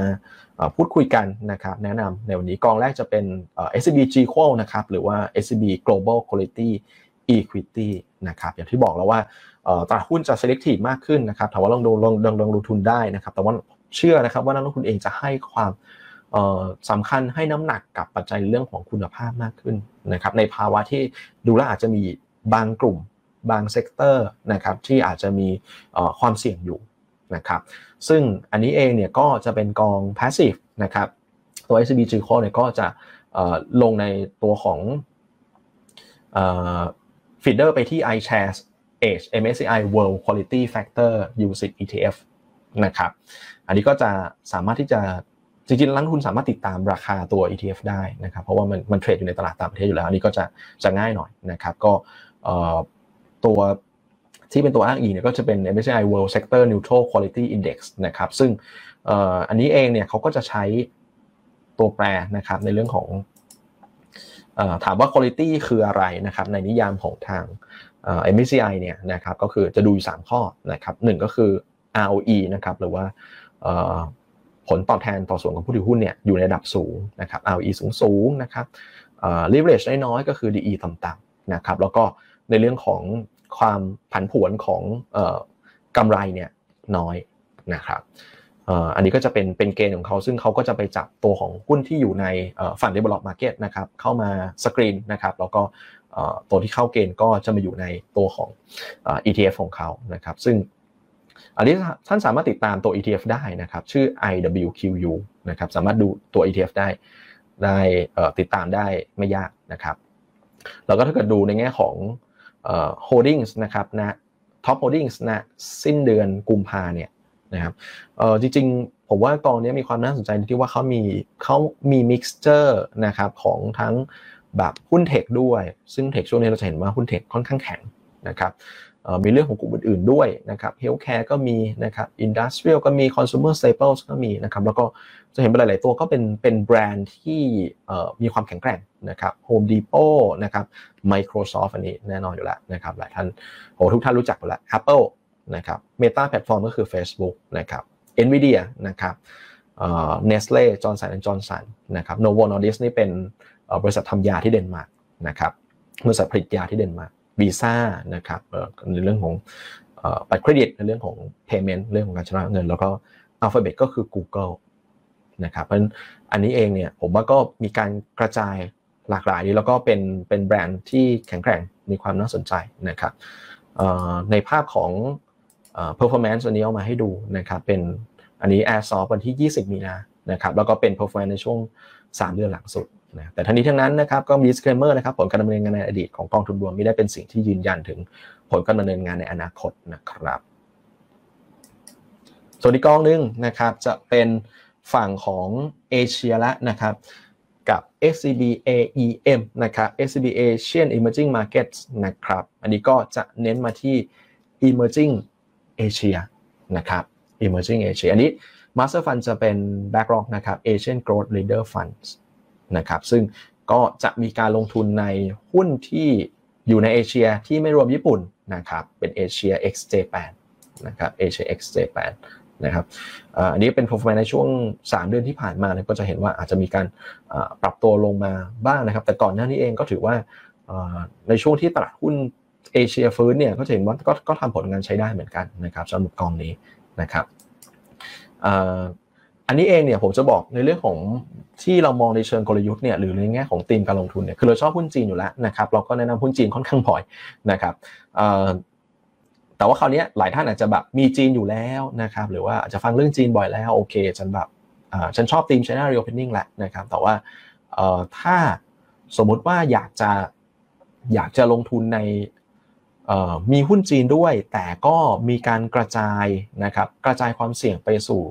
พูดคุยกันนะครับแนะนำในวันนี้กองแรกจะเป็น SCB G Qual นะครับหรือว่า SCB Global Quality Equity นะครับอย่างที่บอกแล้วว่า ตลาดหุ้นจะ selective มากขึ้นนะครับถามว่าลองดูลองลองลองลงทุนได้นะครับ แต่ว่าเชื่อนะครับว่านักลงทุนเองจะให้ความสำคัญให้น้ำหนักกับปัจจัยเรื่องของคุณภาพมากขึ้นนะครับ ในภาวะที่ดูแล้วอาจจะมีบางกลุ่มบาง sector นะครับที่อาจจะมีความเสี่ยงอยู่นะครับ ซึ่งอันนี้เองเนี่ยก็จะเป็นกอง passive นะครับตัว SCB g c o เนี่ยก็จะลงในตัวของ feeder ไปที่ iShares Edge MSCI World Quality Factor UCITS ETF นะครับ อันนี้ก็จะสามารถที่จะจริงๆนักทุนสามารถติดตามราคาตัว ETF ได้นะครับ เพราะว่ามันมันเทรดอยู่ในตลาดต่างประเทศอยู่แล้ว อันนี้ก็จะจะง่ายหน่อยนะครับ ก็ตัวที่เป็นตัวอ้างอิงเนี่ยก็จะเป็น MSCI World Sector Neutral Quality Index นะครับ ซึ่งอันนี้เองเนี่ยเขาก็จะใช้ตัวแปรนะครับในเรื่องของถามว่า quality คืออะไรนะครับในนิยามของทาง MSCI เนี่ยนะครับก็คือจะดูอยู่3ข้อนะครับหนึ่งก็คือ ROE นะครับหรือว่าผลตอบแทนต่อส่วนของผู้ถือหุ้นเนี่ยอยู่ในระดับสูงนะครับ ROE สูงสูงนะครับ leverage น้อยๆก็คือ DE ต่ำๆนะครับแล้วก็ในเรื่องของความผันผวนของกำไรเนี่ยน้อยนะครับอันนี้ก็จะเป็นเป็นเกณฑ์ของเขาซึ่งเขาก็จะไปจับตัวของหุ้นที่อยู่ในฝั่ง develop market นะครับเข้ามาสกรีนนะครับแล้วก็ ตัวที่เข้าเกณฑ์ก็จะมาอยู่ในตัวของ ETF ของเขานะครับซึ่งอันนี้ท่านสามารถติดตามตัว ETF ได้นะครับ ชื่อ IWQU นะครับสามารถดูตัว ETF ได้ได้ติดตามได้ไม่ยากนะครับแล้วก็ถ้าเกิดดูในแง่ของ holdings นะครับนะ top holdings นะสิ้นเดือนกุมภาเนี่ยนะครับจริงๆ ผมว่ากองนี้มีความน่าสนใจที่ว่าเขามีเขามี mixture นะครับของทั้ง แบบหุ้น tech ด้วย ซึ่ง tech ช่วงนี้เราจะเห็นว่าหุ้น tech ค่อนข้างแข็งนะครับมีเรื่องของกลุ่มอื่นๆด้วยนะครับ healthcare ก็มีนะครับอินดัสเทรียลก็มีคอน sumer staples ก็มีนะครับแล้วก็จะเห็นไปหลาย ๆ ตัวก็เป็นเป็นแบรนด์ที่มีความแข็งแกร่งนะครับ Home Depot นะครับ Microsoft อันนี้แน่นอนอยู่แล้วนะครับหลายท่านโอ้ทุกท่านรู้จักอยู่แล้ว Apple นะครับ Meta Platform ก็คือ Facebook นะครับ Nvidia นะครับเอ่อ Nestle Johnson Johnson นะครับ Novo Nordisk นี่เป็น บริษัททำยาที่เดนมาร์กนะครับบริษัทผลิตยาที่เดนมาร์กวีซ่านะครับในเรื่องของบัตรเครดิตในเรื่องของ payment เรื่องของการชำระเงิน แล้วก็ Alphabet ก็คือ Google นะครับเพราะอันนี้เองเนี่ยผมว่าก็มีการกระจายหลากหลายดีแล้วก็เป็นเป็นแบรนด์ที่แข็งแกร่งมีความน่าสนใจนะครับในภาพของ performance วันนี้เอามาให้ดูนะครับเป็นอันนี้ Airsoft วันที่ 20 มีนานะครับแล้วก็เป็น performance ในช่วง 3 เดือนหลังสุด นะแต่ทั้งนี้ทั้งนั้นนะครับก็มี disclaimer นะครับผลการดำเนินงานในอดีตของกองทุนรวมไม่ได้เป็นสิ่งที่ยืนยันถึงผลการดำเนินงานในอนาคตนะครับ ส่วนอีกกองนึงนะครับจะเป็นฝั่งของเอเชียละนะครับกับ SCB AEM นะครับ SCB Asian Emerging Markets นะครับ อันนี้ก็จะเน้นมาที่ Emerging Asia นะครับ Emerging Asia อันนี้ Master Fund จะเป็น BlackRock นะครับ Asian Growth Leader Funds นะครับซึ่งก็จะมีการลงทุนในหุ้นที่อยู่ในเอเชียที่ไม่รวมญี่ปุ่นนะครับเป็น Asia X Japan นะครับ Asia X Japan นะครับอันนี้เป็น performance ในช่วง 3 เดือนที่ผ่านมาก็จะเห็นว่าอาจจะมีการปรับตัวลงมาบ้างนะครับ แต่ก่อนหน้านี้เองก็ถือว่าในช่วงที่ตลาดหุ้นเอเชียฟื้นเนี่ยก็จะเห็นว่าก็ก็ทำผลงานใช้ได้เหมือนกันนะครับสำหรับกองนี้นะครับ อันนี้เองเนี่ยผมจะบอกในเรื่องของที่เรามองในเชิงกลยุทธ์เนี่ยหรือในแง่ของธีมการลงทุนเนี่ยคือเราชอบหุ้นจีนอยู่แล้วนะครับเราก็แนะนำหุ้นจีนค่อนข้างบ่อยนะครับแต่ว่าคราวนี้หลายท่านอาจจะแบบมีจีนอยู่แล้วนะครับหรือว่าอาจจะฟังเรื่องจีนบ่อยแล้วโอเคฉันแบบฉันชอบธีม China Reopening แหละนะครับแต่ว่าถ้าสมมุติว่าอยากจะอยากจะลงทุนในมีหุ้นจีนด้วย แต่ก็มีการกระจายนะครับกระจายความเสี่ยงไปสู่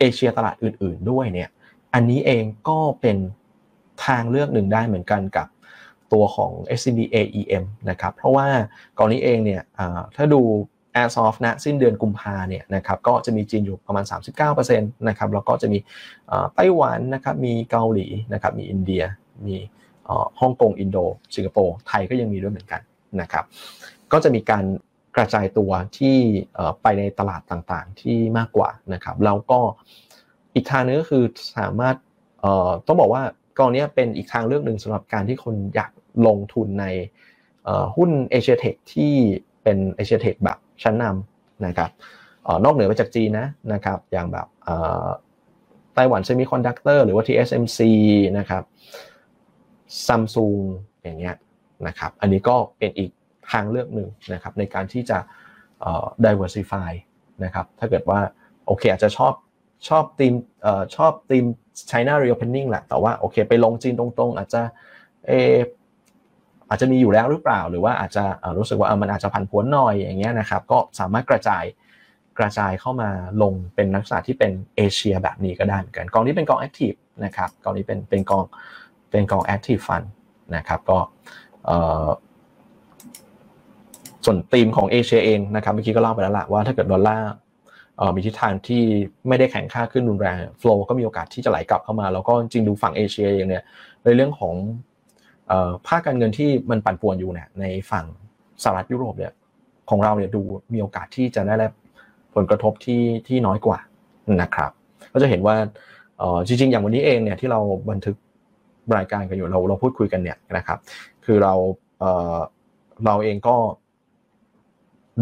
เอเชียตลาดอื่น ๆ ด้วยเนี่ย อันนี้เองก็เป็นทางเลือกหนึ่งได้เหมือนกันกับตัวของ SCB AEM นะครับ เพราะว่ากรณีเองเนี่ยถ้าดู Air Soft นะสิ้นเดือนกุมภาเนี่ยนะครับก็จะมีจีนอยู่ประมาณ 39%นะครับแล้วก็จะมีไต้หวันนะครับมีเกาหลีนะครับมีอินเดียมีฮ่องกงอินโดสิงคโปร์ไทยก็ยังมีด้วยเหมือนกันนะครับก็จะมีการ กระจายตัวที่ไปในตลาดต่างๆที่มากกว่านะครับแล้วก็อีกทางนึงก็คือสามารถต้องบอกว่ากองนี้เป็นอีกทางเลือกหนึ่งสำหรับการที่คนอยากลงทุนในหุ้นเอเชียเทคที่เป็นเอเชีย tech แบบชั้นนำนะครับนอกเหนือไปจากจีนนะนะครับอย่างแบบ Taiwan Semiconductor หรือว่า TSMC นะครับซัมซุงอย่างเงี้ยนะครับอันนี้ก็เป็นอีก ทางเลือกหนึ่งนะครับในการที่จะ diversify นะครับถ้าเกิดว่าโอเค อาจจะชอบชอบทีมชอบทีม China reopening แหละแต่ว่าโอเค ไปลงจีนตรงๆ อาจจะเออาจจะมีอยู่แล้วหรือเปล่า หรือว่าอาจจะรู้สึกว่ามันอาจจะผันผวนหน่อยอย่างเงี้ยนะครับก็สามารถกระจายกระจายเข้ามาลงเป็นนักศึกษาที่เป็นเอเชียแบบนี้ก็ได้เหมือนกันกองนี้เป็นกอง active นะครับกองนี้เป็นเป็นกองเป็นกอง active fund นะครับก็ ส่วนธีมของเอเชียเองนะครับเมื่อกี้ก็เล่าไปแล้วละว่าถ้าเกิดดอลลาร์มีทิศทางที่ไม่ได้แข็งค่าขึ้นรุนแรง flow ก็มีโอกาสที่จะไหลกลับเข้ามา แล้วก็จริงดูฝั่งเอเชียเองเนี่ยในเรื่องของภาคการเงินที่มันปั่นป่วนอยู่เนี่ยในฝั่งสหรัฐยุโรปเนี่ยของเราเนี่ยดูมีโอกาสที่จะได้รับผลกระทบที่ที่น้อยกว่านะครับ ก็จะเห็นว่าจริงๆ อย่างวันนี้เองเนี่ยที่เราบันทึกรายการกันอยู่เราเราพูดคุยกันเนี่ยนะครับ คือเราเราเองก็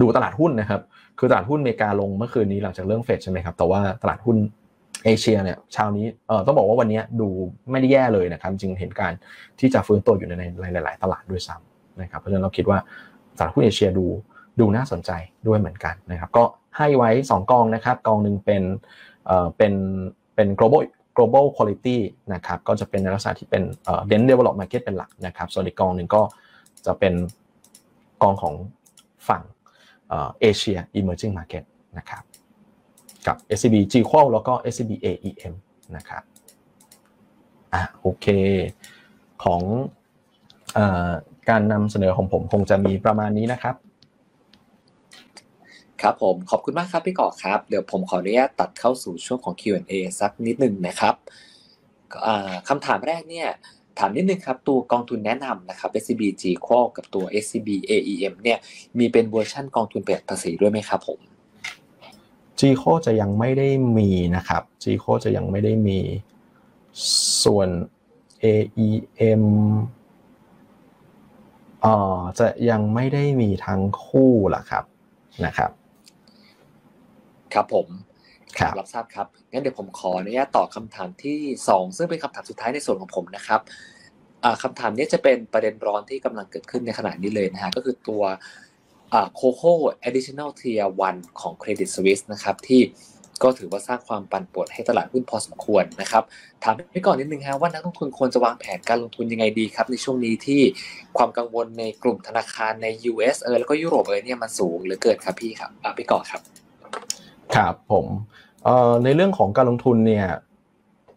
ดูตลาดหุ้นนะครับ คือตลาดหุ้นอเมริกาลงเมื่อคืนนี้หลังจากเรื่องเฟดใช่ไหมครับ แต่ว่าตลาดหุ้นเอเชียเนี่ยเช้านี้เออต้องบอกว่าวันนี้ดูไม่ได้แย่เลยนะครับ จริงเห็นการที่จะฟื้นตัวอยู่ในในหลาย ๆ ตลาดด้วยซ้ำนะครับ เพราะฉะนั้นเราคิดว่าตลาดหุ้นเอเชียดูดูน่าสนใจด้วยเหมือนกันนะครับ ก็ให้ไว้ 2 กองนะครับ กองหนึ่งเป็นเอ่อเป็นเป็น global global quality นะครับ ก็จะเป็นในลักษณะที่เป็นเอ่อ d e n develop market เป็นหลักนะครับ ส่วนอีกกองหนึ่งก็จะเป็นกองของฝั่ง เอเชีย emerging market นะครับกับ SCB G q u a l แล้วก็ SCB AEM นะครับอะโอเค ของอการนำเสนอของผมคงจะมีประมาณนี้นะครับ ครับผมขอบคุณมากครับพี่ก่อครับ เดี๋ยวผมขออนุญาตตัดเข้าสู่ช่วงของ Q&A สักนิดหนึ่งนะครับคำถามแรกเนี่ย ถามนิดนึงครับ ตัวกองทุนแนะนำนะครับ SCB G q u a l กับตัว SCB AEM เนี่ยมีเป็นเวอร์ชั่นกองทุนประหยัดภาษีด้วยไหมครับผม G q u a l จะยังไม่ได้มีนะครับ G q u a l จะยังไม่ได้มีส่วน AEM อ่อจะยังไม่ได้มีทั้งคู่ล่ะครับนะครับ ครับผม ครับรับทราบครับ งั้นเดี๋ยวผมขออนุญาตตอบคำถามที่ 2 ซึ่งเป็นคำถามสุดท้ายในส่วนของผมนะครับคำถามนี้จะเป็นประเด็นร้อนที่กำลังเกิดขึ้นในขณะนี้เลยนะฮะ ก็คือตัวโคโค่ additional tier 1ของ Credit Suisse นะครับที่ก็ถือว่าสร้างความปั่นป่วนให้ตลาดหุ้นพอสมควรนะครับ ถามไปก่อนนิดนึงฮะว่านักลงทุนควรจะวางแผนการลงทุนยังไงดีครับ ในช่วงนี้ที่ความกังวลในกลุ่มธนาคารใน US เออแล้วก็ยุโรปเออเนี่ยมันสูงหรือเกินครับพี่ครับไปก่อนครับ ครับผมเอ่อ ในเรื่องของการลงทุนเนี่ย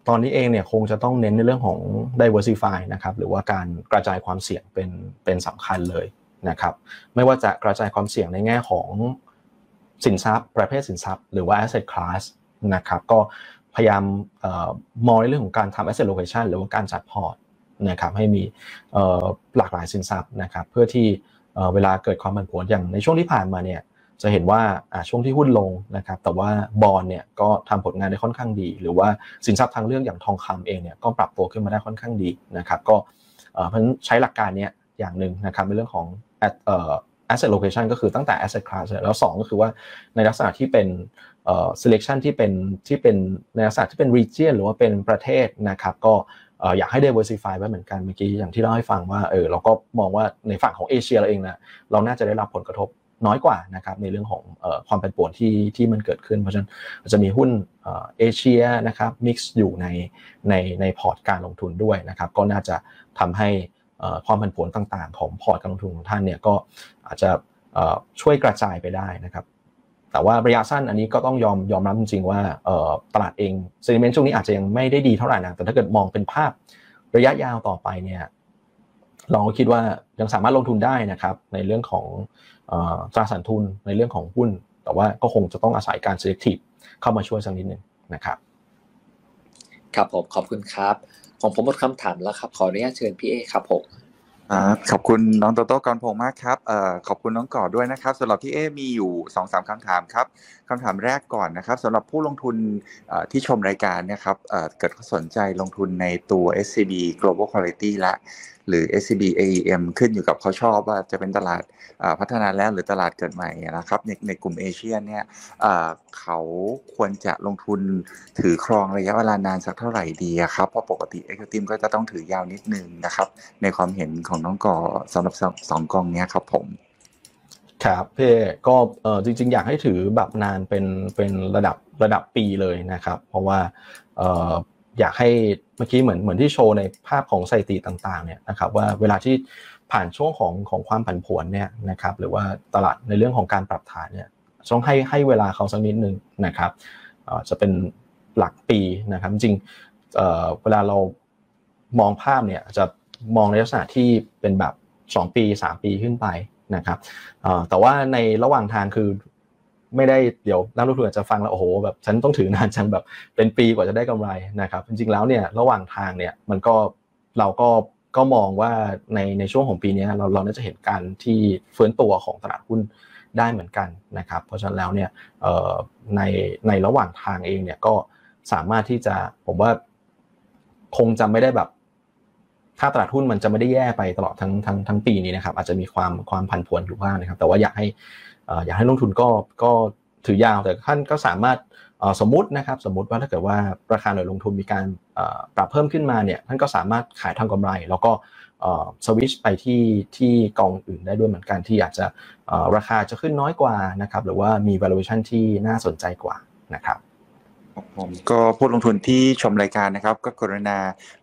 ตอนนี้เองเนี่ยคงจะต้องเน้นในเรื่องของ diversify นะครับหรือว่าการกระจายความเสี่ยงเป็นเป็นสำคัญเลยนะครับไม่ว่าจะกระจายความเสี่ยงในแง่ของสินทรัพย์ ประเภทสินทรัพย์ หรือว่า asset class นะครับก็พยายามมองในเรื่องของการทำ asset location หรือว่าการจัดพอร์ตนะครับให้มีหลากหลายสินทรัพย์นะครับเพื่อที่เวลาเกิดความผันผวนอย่างในช่วงที่ผ่านมาเนี่ย จะเห็นว่าช่วงที่หุ้นลงนะครับแต่ว่าบอลเนี่ยก็ทำผลงานได้ค่อนข้างดี หรือว่าสินทรัพย์ทางเลือกอย่างทองคำเองเนี่ยก็ปรับตัวขึ้นมาได้ค่อนข้างดีนะครับก็เพราะฉะนั้นใช้หลักการเนี้อย่างหนึ่งนะครับในเรื่องของ asset location ก็คือตั้งแต่ asset class แล้ว 2 ก็คือว่าในลักษณะที่เป็น selection ที่เป็นที่เป็นในลักษณะที่เป็น region หรือว่าเป็นประเทศนะครับก็อยากให้ diversify ไว้เหมือนกันเมื่อกี้อย่างที่เล่าให้ฟังว่าเออเราก็มองว่าในฝั่งของเอเชียเราเองนะเราน่าจะได้รับผลกระทบ น้อยกว่านะครับในเรื่องของความผันผวนที่ที่มันเกิดขึ้น เพราะฉะนั้นจะมีหุ้นเอเชียนะครับ mix อยู่ในในในพอร์ตการลงทุนด้วยนะครับก็น่าจะทำให้ความผันผวนต่างๆ ของพอร์ตการลงทุนของท่านเนี่ยก็อาจจะช่วยกระจายไปได้นะครับแต่ว่าระยะสั้นอันนี้ก็ต้องยอมยอมรับจริงๆว่าตลาดเอง sentiment ช่วงนี้อาจจะยังไม่ได้ดีเท่าไหร่นะแต่ถ้าเกิดมองเป็นภาพระยะยาวต่อไปเนี่ย เราก็คิดว่ายังสามารถลงทุนได้นะครับ ในเรื่องของตราสารทุนในเรื่องของหุ้น แต่ว่าก็คงจะต้องอาศัยการ selective เข้ามาช่วยสักนิดหนึ่งนะครับ ครับผมขอบคุณครับของผมหมดคำถามแล้วครับ ขออนุญาตเชิญพี่เอครับผมครับขอบคุณน้องโตโต้กรพงมากครับเอ่อขอบคุณน้องก่อด้วยนะครับสำหรับพี่เอมีอยู่2อสามคำถามครับ คำถามแรกก่อนนะครับสำหรับผู้ลงทุนที่ชมรายการเนี่ยครับเกิดสนใจลงทุนในตัว SCB Global Quality ละ หรือ SCB AEM ขึ้นอยู่กับเขาชอบว่าจะเป็นตลาดพัฒนาแล้วหรือตลาดเกิดใหม่นะครับในในกลุ่มเอเชียเนี่ยเขาควรจะลงทุนถือครองระยะเวลานานสักเท่าไหร่ดีครับ เพราะปกติเอ็กซ์ติมก็จะต้องถือยาวนิดนึงนะครับ ในความเห็นของน้องก่อสำหรับสองกองนี้ครับผม ครับเพ่ก็เออจริง ๆ อยากให้ถือแบบนานเป็นเป็นระดับระดับปีเลยนะครับ เพราะว่าเอออยากให้เมื่อกี้เหมือนเหมือนที่โชว์ในภาพของสถิติต่างๆเนี่ยนะครับว่าเวลาที่ผ่านช่วงของของความผันผวนเนี่ยนะครับหรือว่าตลาดในเรื่องของการปรับฐานเนี่ยต้องให้ให้เวลาเขาสักนิดนึงนะครับจะเป็นหลักปีนะครับจริงเวลาเรามองภาพเนี่ยจะมองในลักษณะที่เป็นแบบ 2 ปี 3 ปีขึ้นไป นะครับแต่ว่าในระหว่างทางคือไม่ได้เดี๋ยวนักลงทุนอาจจะฟังแล้วโอ้โหแบบฉันต้องถือนานจังแบบเป็นปีกว่าจะได้กำไรนะครับจริงๆแล้วเนี่ยระหว่างทางเนี่ยมันก็เราก็ก็มองว่าในในช่วงของปีนี้เราเราน่าจะเห็นการที่ฟื้นตัวของตลาดหุ้นได้เหมือนกันนะครับเพราะฉะนั้นแล้วเนี่ยในในระหว่างทางเองเนี่ยก็สามารถที่จะผมว่าคงจะไม่ได้แบบ ถ้าตลาดหุ้นมันจะไม่ได้แย่ไปตลอดทั้งทั้งทั้งปีนี้นะครับอาจจะมีความความผันผวนอยู่บ้างนะครับ แต่ว่าอยากให้อยากให้ลงทุนก็ก็ถือยาวแต่ท่านก็สามารถสมมตินะครับสมมติว่าถ้าเกิดว่าราคาหน่วยลงทุนมีการปรับเพิ่มขึ้นมาเนี่ยท่านก็สามารถขายทางกำไร แล้วก็สวิชไปที่ที่กองอื่นได้ด้วยเหมือนกันที่อาจจะราคาจะขึ้นน้อยกว่านะครับหรือว่ามี valuation ที่น่าสนใจกว่านะครับ ก็ผู้ลงทุนที่ชมรายการนะครับ ก็กรุณา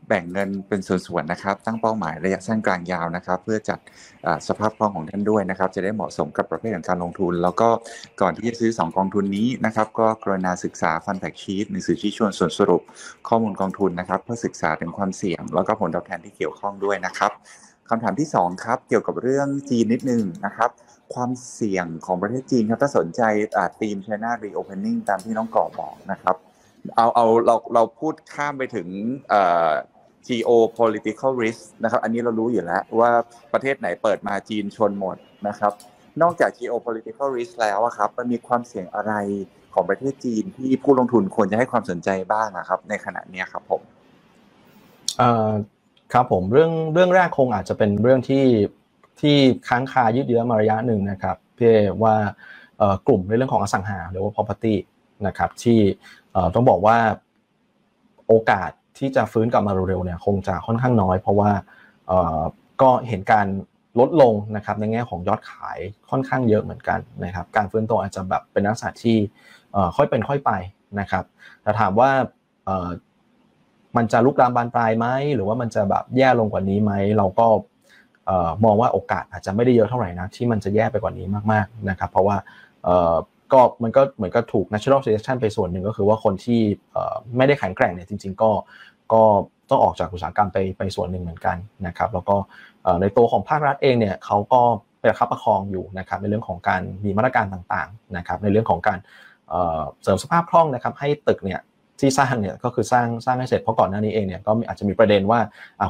แบ่งเงินเป็นส่วนๆนะครับ ตั้งเป้าหมายระยะสั้นกลางยาวนะครับ เพื่อจัดสภาพคล่องของท่านด้วยนะครับ จะได้เหมาะสมกับประเภทของการลงทุน แล้วก็ก่อนที่จะซื้อ 2 กองทุนนี้นะครับ ก็กรุณาศึกษาฟันแฟกชีตหนังสือชี้ชวนส่วนสรุปข้อมูลกองทุนนะครับ เพื่อศึกษาถึงความเสี่ยง แล้วก็ผลตอบแทนที่เกี่ยวข้องด้วยนะครับคำถามที่2ครับเกี่ยวกับเรื่องจีนนิดนึงนะครับ ความเสี่ยงของประเทศจีนครับถ้าสนใจทีม China Reopening ตามที่น้องก่อบอกนะครับ เอาเอาเราเราพูดข้ามไปถึง geopolitical risk นะครับ อันนี้เรารู้อยู่แล้วว่าประเทศไหนเปิดมาจีนชนหมดนะครับ นอกจาก geopolitical risk แล้วครับมันมีความเสี่ยงอะไรของประเทศจีนที่ผู้ลงทุนควรจะให้ความสนใจบ้างนะครับ ในขณะนี้ครับผมครับผมเรื่องเรื่องแรกคงอาจจะเป็นเรื่องที่ ที่ค้างคายืดเยื้อมาระยะหนึ่งนะครับเพื่อว่ากลุ่มในเรื่องของอสังหาหรือว่า property นะครับที่ต้องบอกว่าโอกาสที่จะฟื้นกลับมาเร็วๆเนี่ยคงจะค่อนข้างน้อย เพราะว่าก็เห็นการลดลงนะครับในแง่ของยอดขายค่อนข้างเยอะเหมือนกันนะครับการฟื้นตัวอาจจะแบบเป็นลักษณะที่ค่อยเป็นค่อยไปนะครับแต่ถามว่ามันจะลุกลามบานปลายไหมหรือว่ามันจะแบบแย่ลงกว่านี้ไหมเราก็ มองว่าโอกาสอาจจะไม่ได้เยอะเท่าไหร่นะที่มันจะแย่ไปกว่านี้มากๆนะครับเพราะว่าก็มันก็เหมือนก็ถูก natural selection ไปส่วนหนึ่งก็คือว่าคนที่ไม่ได้แข็งแกร่งเนี่ยจริง ๆ ก็ก็ต้องออกจากอุตสาหกรรมไปไปส่วนหนึ่งเหมือนกันนะครับแล้วก็ในตัวของภาครัฐเองเนี่ยเขาก็ประคับประคองอยู่นะครับในเรื่องของการมีมาตรการต่างๆนะครับในเรื่องของการเสริมสภาพคล่องนะครับให้ตึกเนี่ยที่สร้างเนี่ยก็คือสร้างสร้างให้เสร็จเพราะก่อนหน้านี้เองเนี่ยก็อาจจะมีประเด็นว่า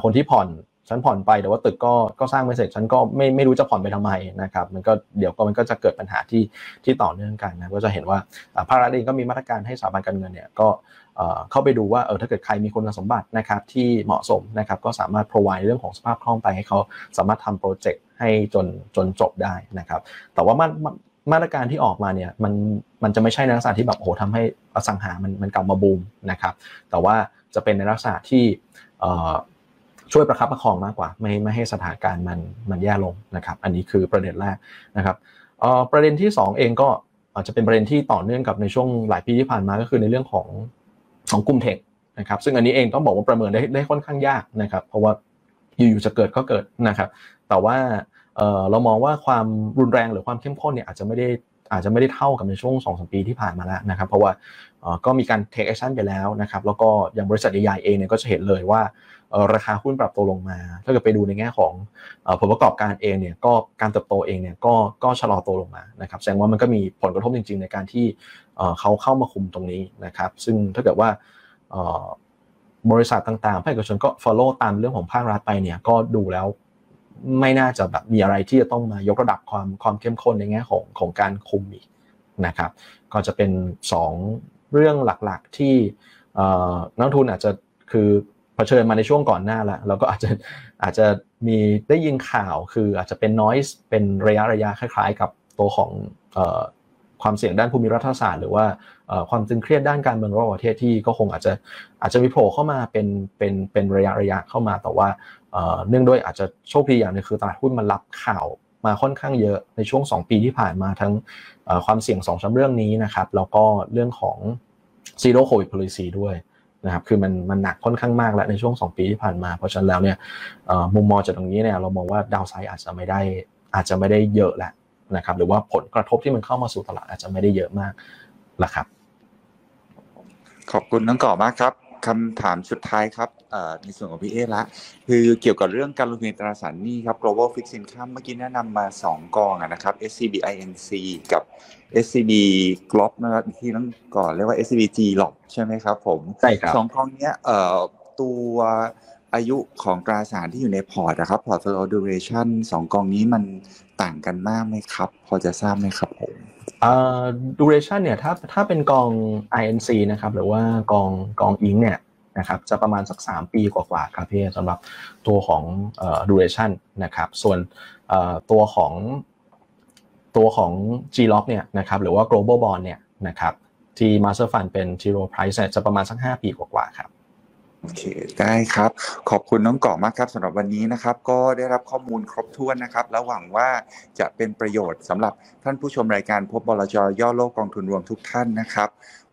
คนที่ผ่อน ฉันผ่อนไปแต่ว่าตึกก็ก็สร้างไม่เสร็จฉันก็ไม่ไม่รู้จะผ่อนไปทำไมนะครับ มันก็เดี๋ยวก็มันก็จะเกิดปัญหาที่ที่ต่อเนื่องกันนะก็จะเห็นว่าภาครัฐเองก็มีมาตรการให้สถาบันการเงินเนี่ยก็เข้าไปดูว่าเออถ้าเกิดใครมีคุณสมบัตินะครับที่เหมาะสมนะครับก็สามารถ provide เรื่องของสภาพคล่องไปให้เขาสามารถทำโปรเจกต์ให้จนจนจบได้นะครับ แต่ว่ามามาตรการที่ออกมาเนี่ยมันมันจะไม่ใช่ในลักษณะที่แบบโอ้โหทำให้อสังหามันมันกลับมาบูมนะครับ แต่ว่าจะเป็นในลักษณะที่ ช่วยประคับประคองมากกว่า ไม่ไม่ให้สถานการณ์มันมันแย่ลงนะครับ อันนี้คือประเด็นแรกนะครับประเด็นที่ 2 เองก็อาจจะเป็นประเด็นที่ต่อเนื่องกับในช่วงหลายปีที่ผ่านมาก็คือในเรื่องของของกลุ่มเทคนะครับซึ่งอันนี้เองต้องบอกว่าประเมินได้ได้ค่อนข้างยากนะครับ เพราะว่าอยู่ๆจะเกิดก็เกิดนะครับ แต่ว่าเรามองว่าความรุนแรงหรือความเข้มข้นเนี่ยอาจจะไม่ได้อาจจะไม่ได้เท่ากับในช่วง2อสปีที่ผ่านมาแล้วนะครับ เพราะว่าก็มีการ take action ไปแล้วนะครับ แล้วก็อย่างบริษัทใหญ่ๆเองเนี่ยก็จะเห็นเลยว่า ราคาหุ้นปรับตัวลงมา ถ้าเกิดไปดูในแง่ของผลประกอบการเองเนี่ยก็การเติบโตเองเนี่ยก็ก็ชะลอตัวลงมานะครับแสดงว่ามันก็มีผลกระทบจริง ๆ ในการที่เขาเข้ามาคุมตรงนี้นะครับซึ่งถ้าเกิดว่าบริษัทต่างๆภาคเอกชนก็ follow ตามเรื่องของภาครัฐไปเนี่ยก็ดูแล้วไม่น่าจะแบบมีอะไรที่จะต้องมายกระดับความความเข้มข้นในแง่ของของการคุมอีกนะครับก็จะเป็น 2 เรื่องหลักๆที่นักทุนอาจจะคือ ผชิญมาในช่วงก่อนหน้าแล้วแล้วก็อาจจะอาจจะมีได้ยินข่าวคืออาจจะเป็น noise เป็นระยะระยะคล้าย ๆ กับตัวของความเสี่ยงด้านภูมิรัฐศาสตร์หรือว่าความตึงเครียดด้านการเมืองระหว่างประเทศที่ก็คงอาจจะอาจจะมีโผล่เข้ามาเป็นเป็นเป็นระยะระยะเข้ามาแต่ว่าเนื่องด้วยอาจจะโชคดีอย่างนึงคือตลาดหุ้นมันรับข่าวมาค่อนข้างเยอะในช่วง 2 ปีที่ผ่านมาทั้งความเสี่ยง2องสาเรื่องนี้นะครับแล้วก็เรื่องของ zero covid policy ด้วย นะครับคือมันมันหนักค่อนข้างมากแล้วในช่วง 2 ปีที่ผ่านมา เพราะฉะนั้นแล้วเนี่ยมุมมองจากตรงนี้เนี่ยเรามองว่าดาวไซด์อาจจะไม่ได้อาจจะไม่ได้เยอะแหละนะครับหรือว่าผลกระทบที่มันเข้ามาสู่ตลาดอาจจะไม่ได้เยอะมากละครับ ขอบคุณน้องก่อมากครับคำถามสุดท้ายครับ ในส่วนของพี่เอละคือเกี่ยวกับเรื่องการลงทุนตราสารหนี้ครับ global fixed income เมื่อกี้แนะนำมา 2 กองนะครับ SCB INC กับ SCB Glob นะครับที่ต้องก่อนเรียกว่า SCB G l o b ใช่ไหมครับผมใช่ครับสองกองนี้ตัวอายุของตราสารที่อยู่ในพอร์ตนะครับ portfolio duration สองกองนี้มันต่างกันมากไหมครับ พอจะทราบไหมครับผมอ่า duration เนี่ยถ้าถ้าเป็นกอง INC นะครับหรือว่ากองกองอิงเนี่ย นะครับจะประมาณสัก 3 ปีกว่าๆครับพี่สำหรับตัวของเอ่อ duration นะครับส่วนตัวของตัวของ G-Lock เนี่ยนะครับหรือว่า global bond เนี่ยนะครับที่ master fund เป็น zero price จะประมาณสัก 5 ปีกว่าๆครับโอเคได้ครับ ขอบคุณน้องก่อมากครับสำหรับวันนี้นะครับ ก็ได้รับข้อมูลครบถ้วนนะครับ และหวังว่าจะเป็นประโยชน์สำหรับท่านผู้ชมรายการพบบลจย่อโลกกองทุนรวมทุกท่านนะครับ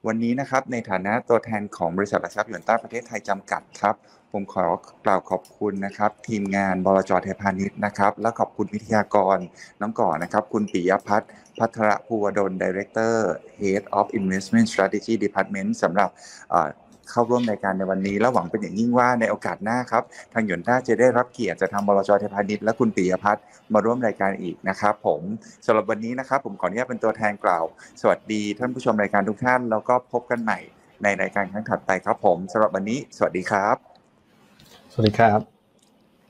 วันนี้นะครับในฐานะตัวแทนของบริษัทหลักทรัพย์ยวนต้าประเทศไทยจำกัดครับ ผมขอกล่าวขอบคุณนะครับ ทีมงานบลจเทพาณิชย์นะครับ และขอบคุณวิทยากรน้องก่อนะครับ คุณปิยพัฒน์พัทรภูวดล Director Head of Investment Strategy Department สำหรับ เข้าร่วมในการในวันนี้ และหวังเป็นอย่างยิ่งว่าในโอกาสหน้าครับ ทางหยวนต้าจะได้รับเกียรติจะทางบลจเทพานิชและคุณปิยพัฒน์มาร่วมรายการอีกนะครับ ผมสำหรับวันนี้นะครับ ผมขออนุญาตเป็นตัวแทนกล่าว สวัสดีท่านผู้ชมรายการทุกท่าน แล้วก็พบกันใหม่ในรายการครั้งถัดไปครับ ผมสำหรับวันนี้ สวัสดีครับ สวัสดีครับ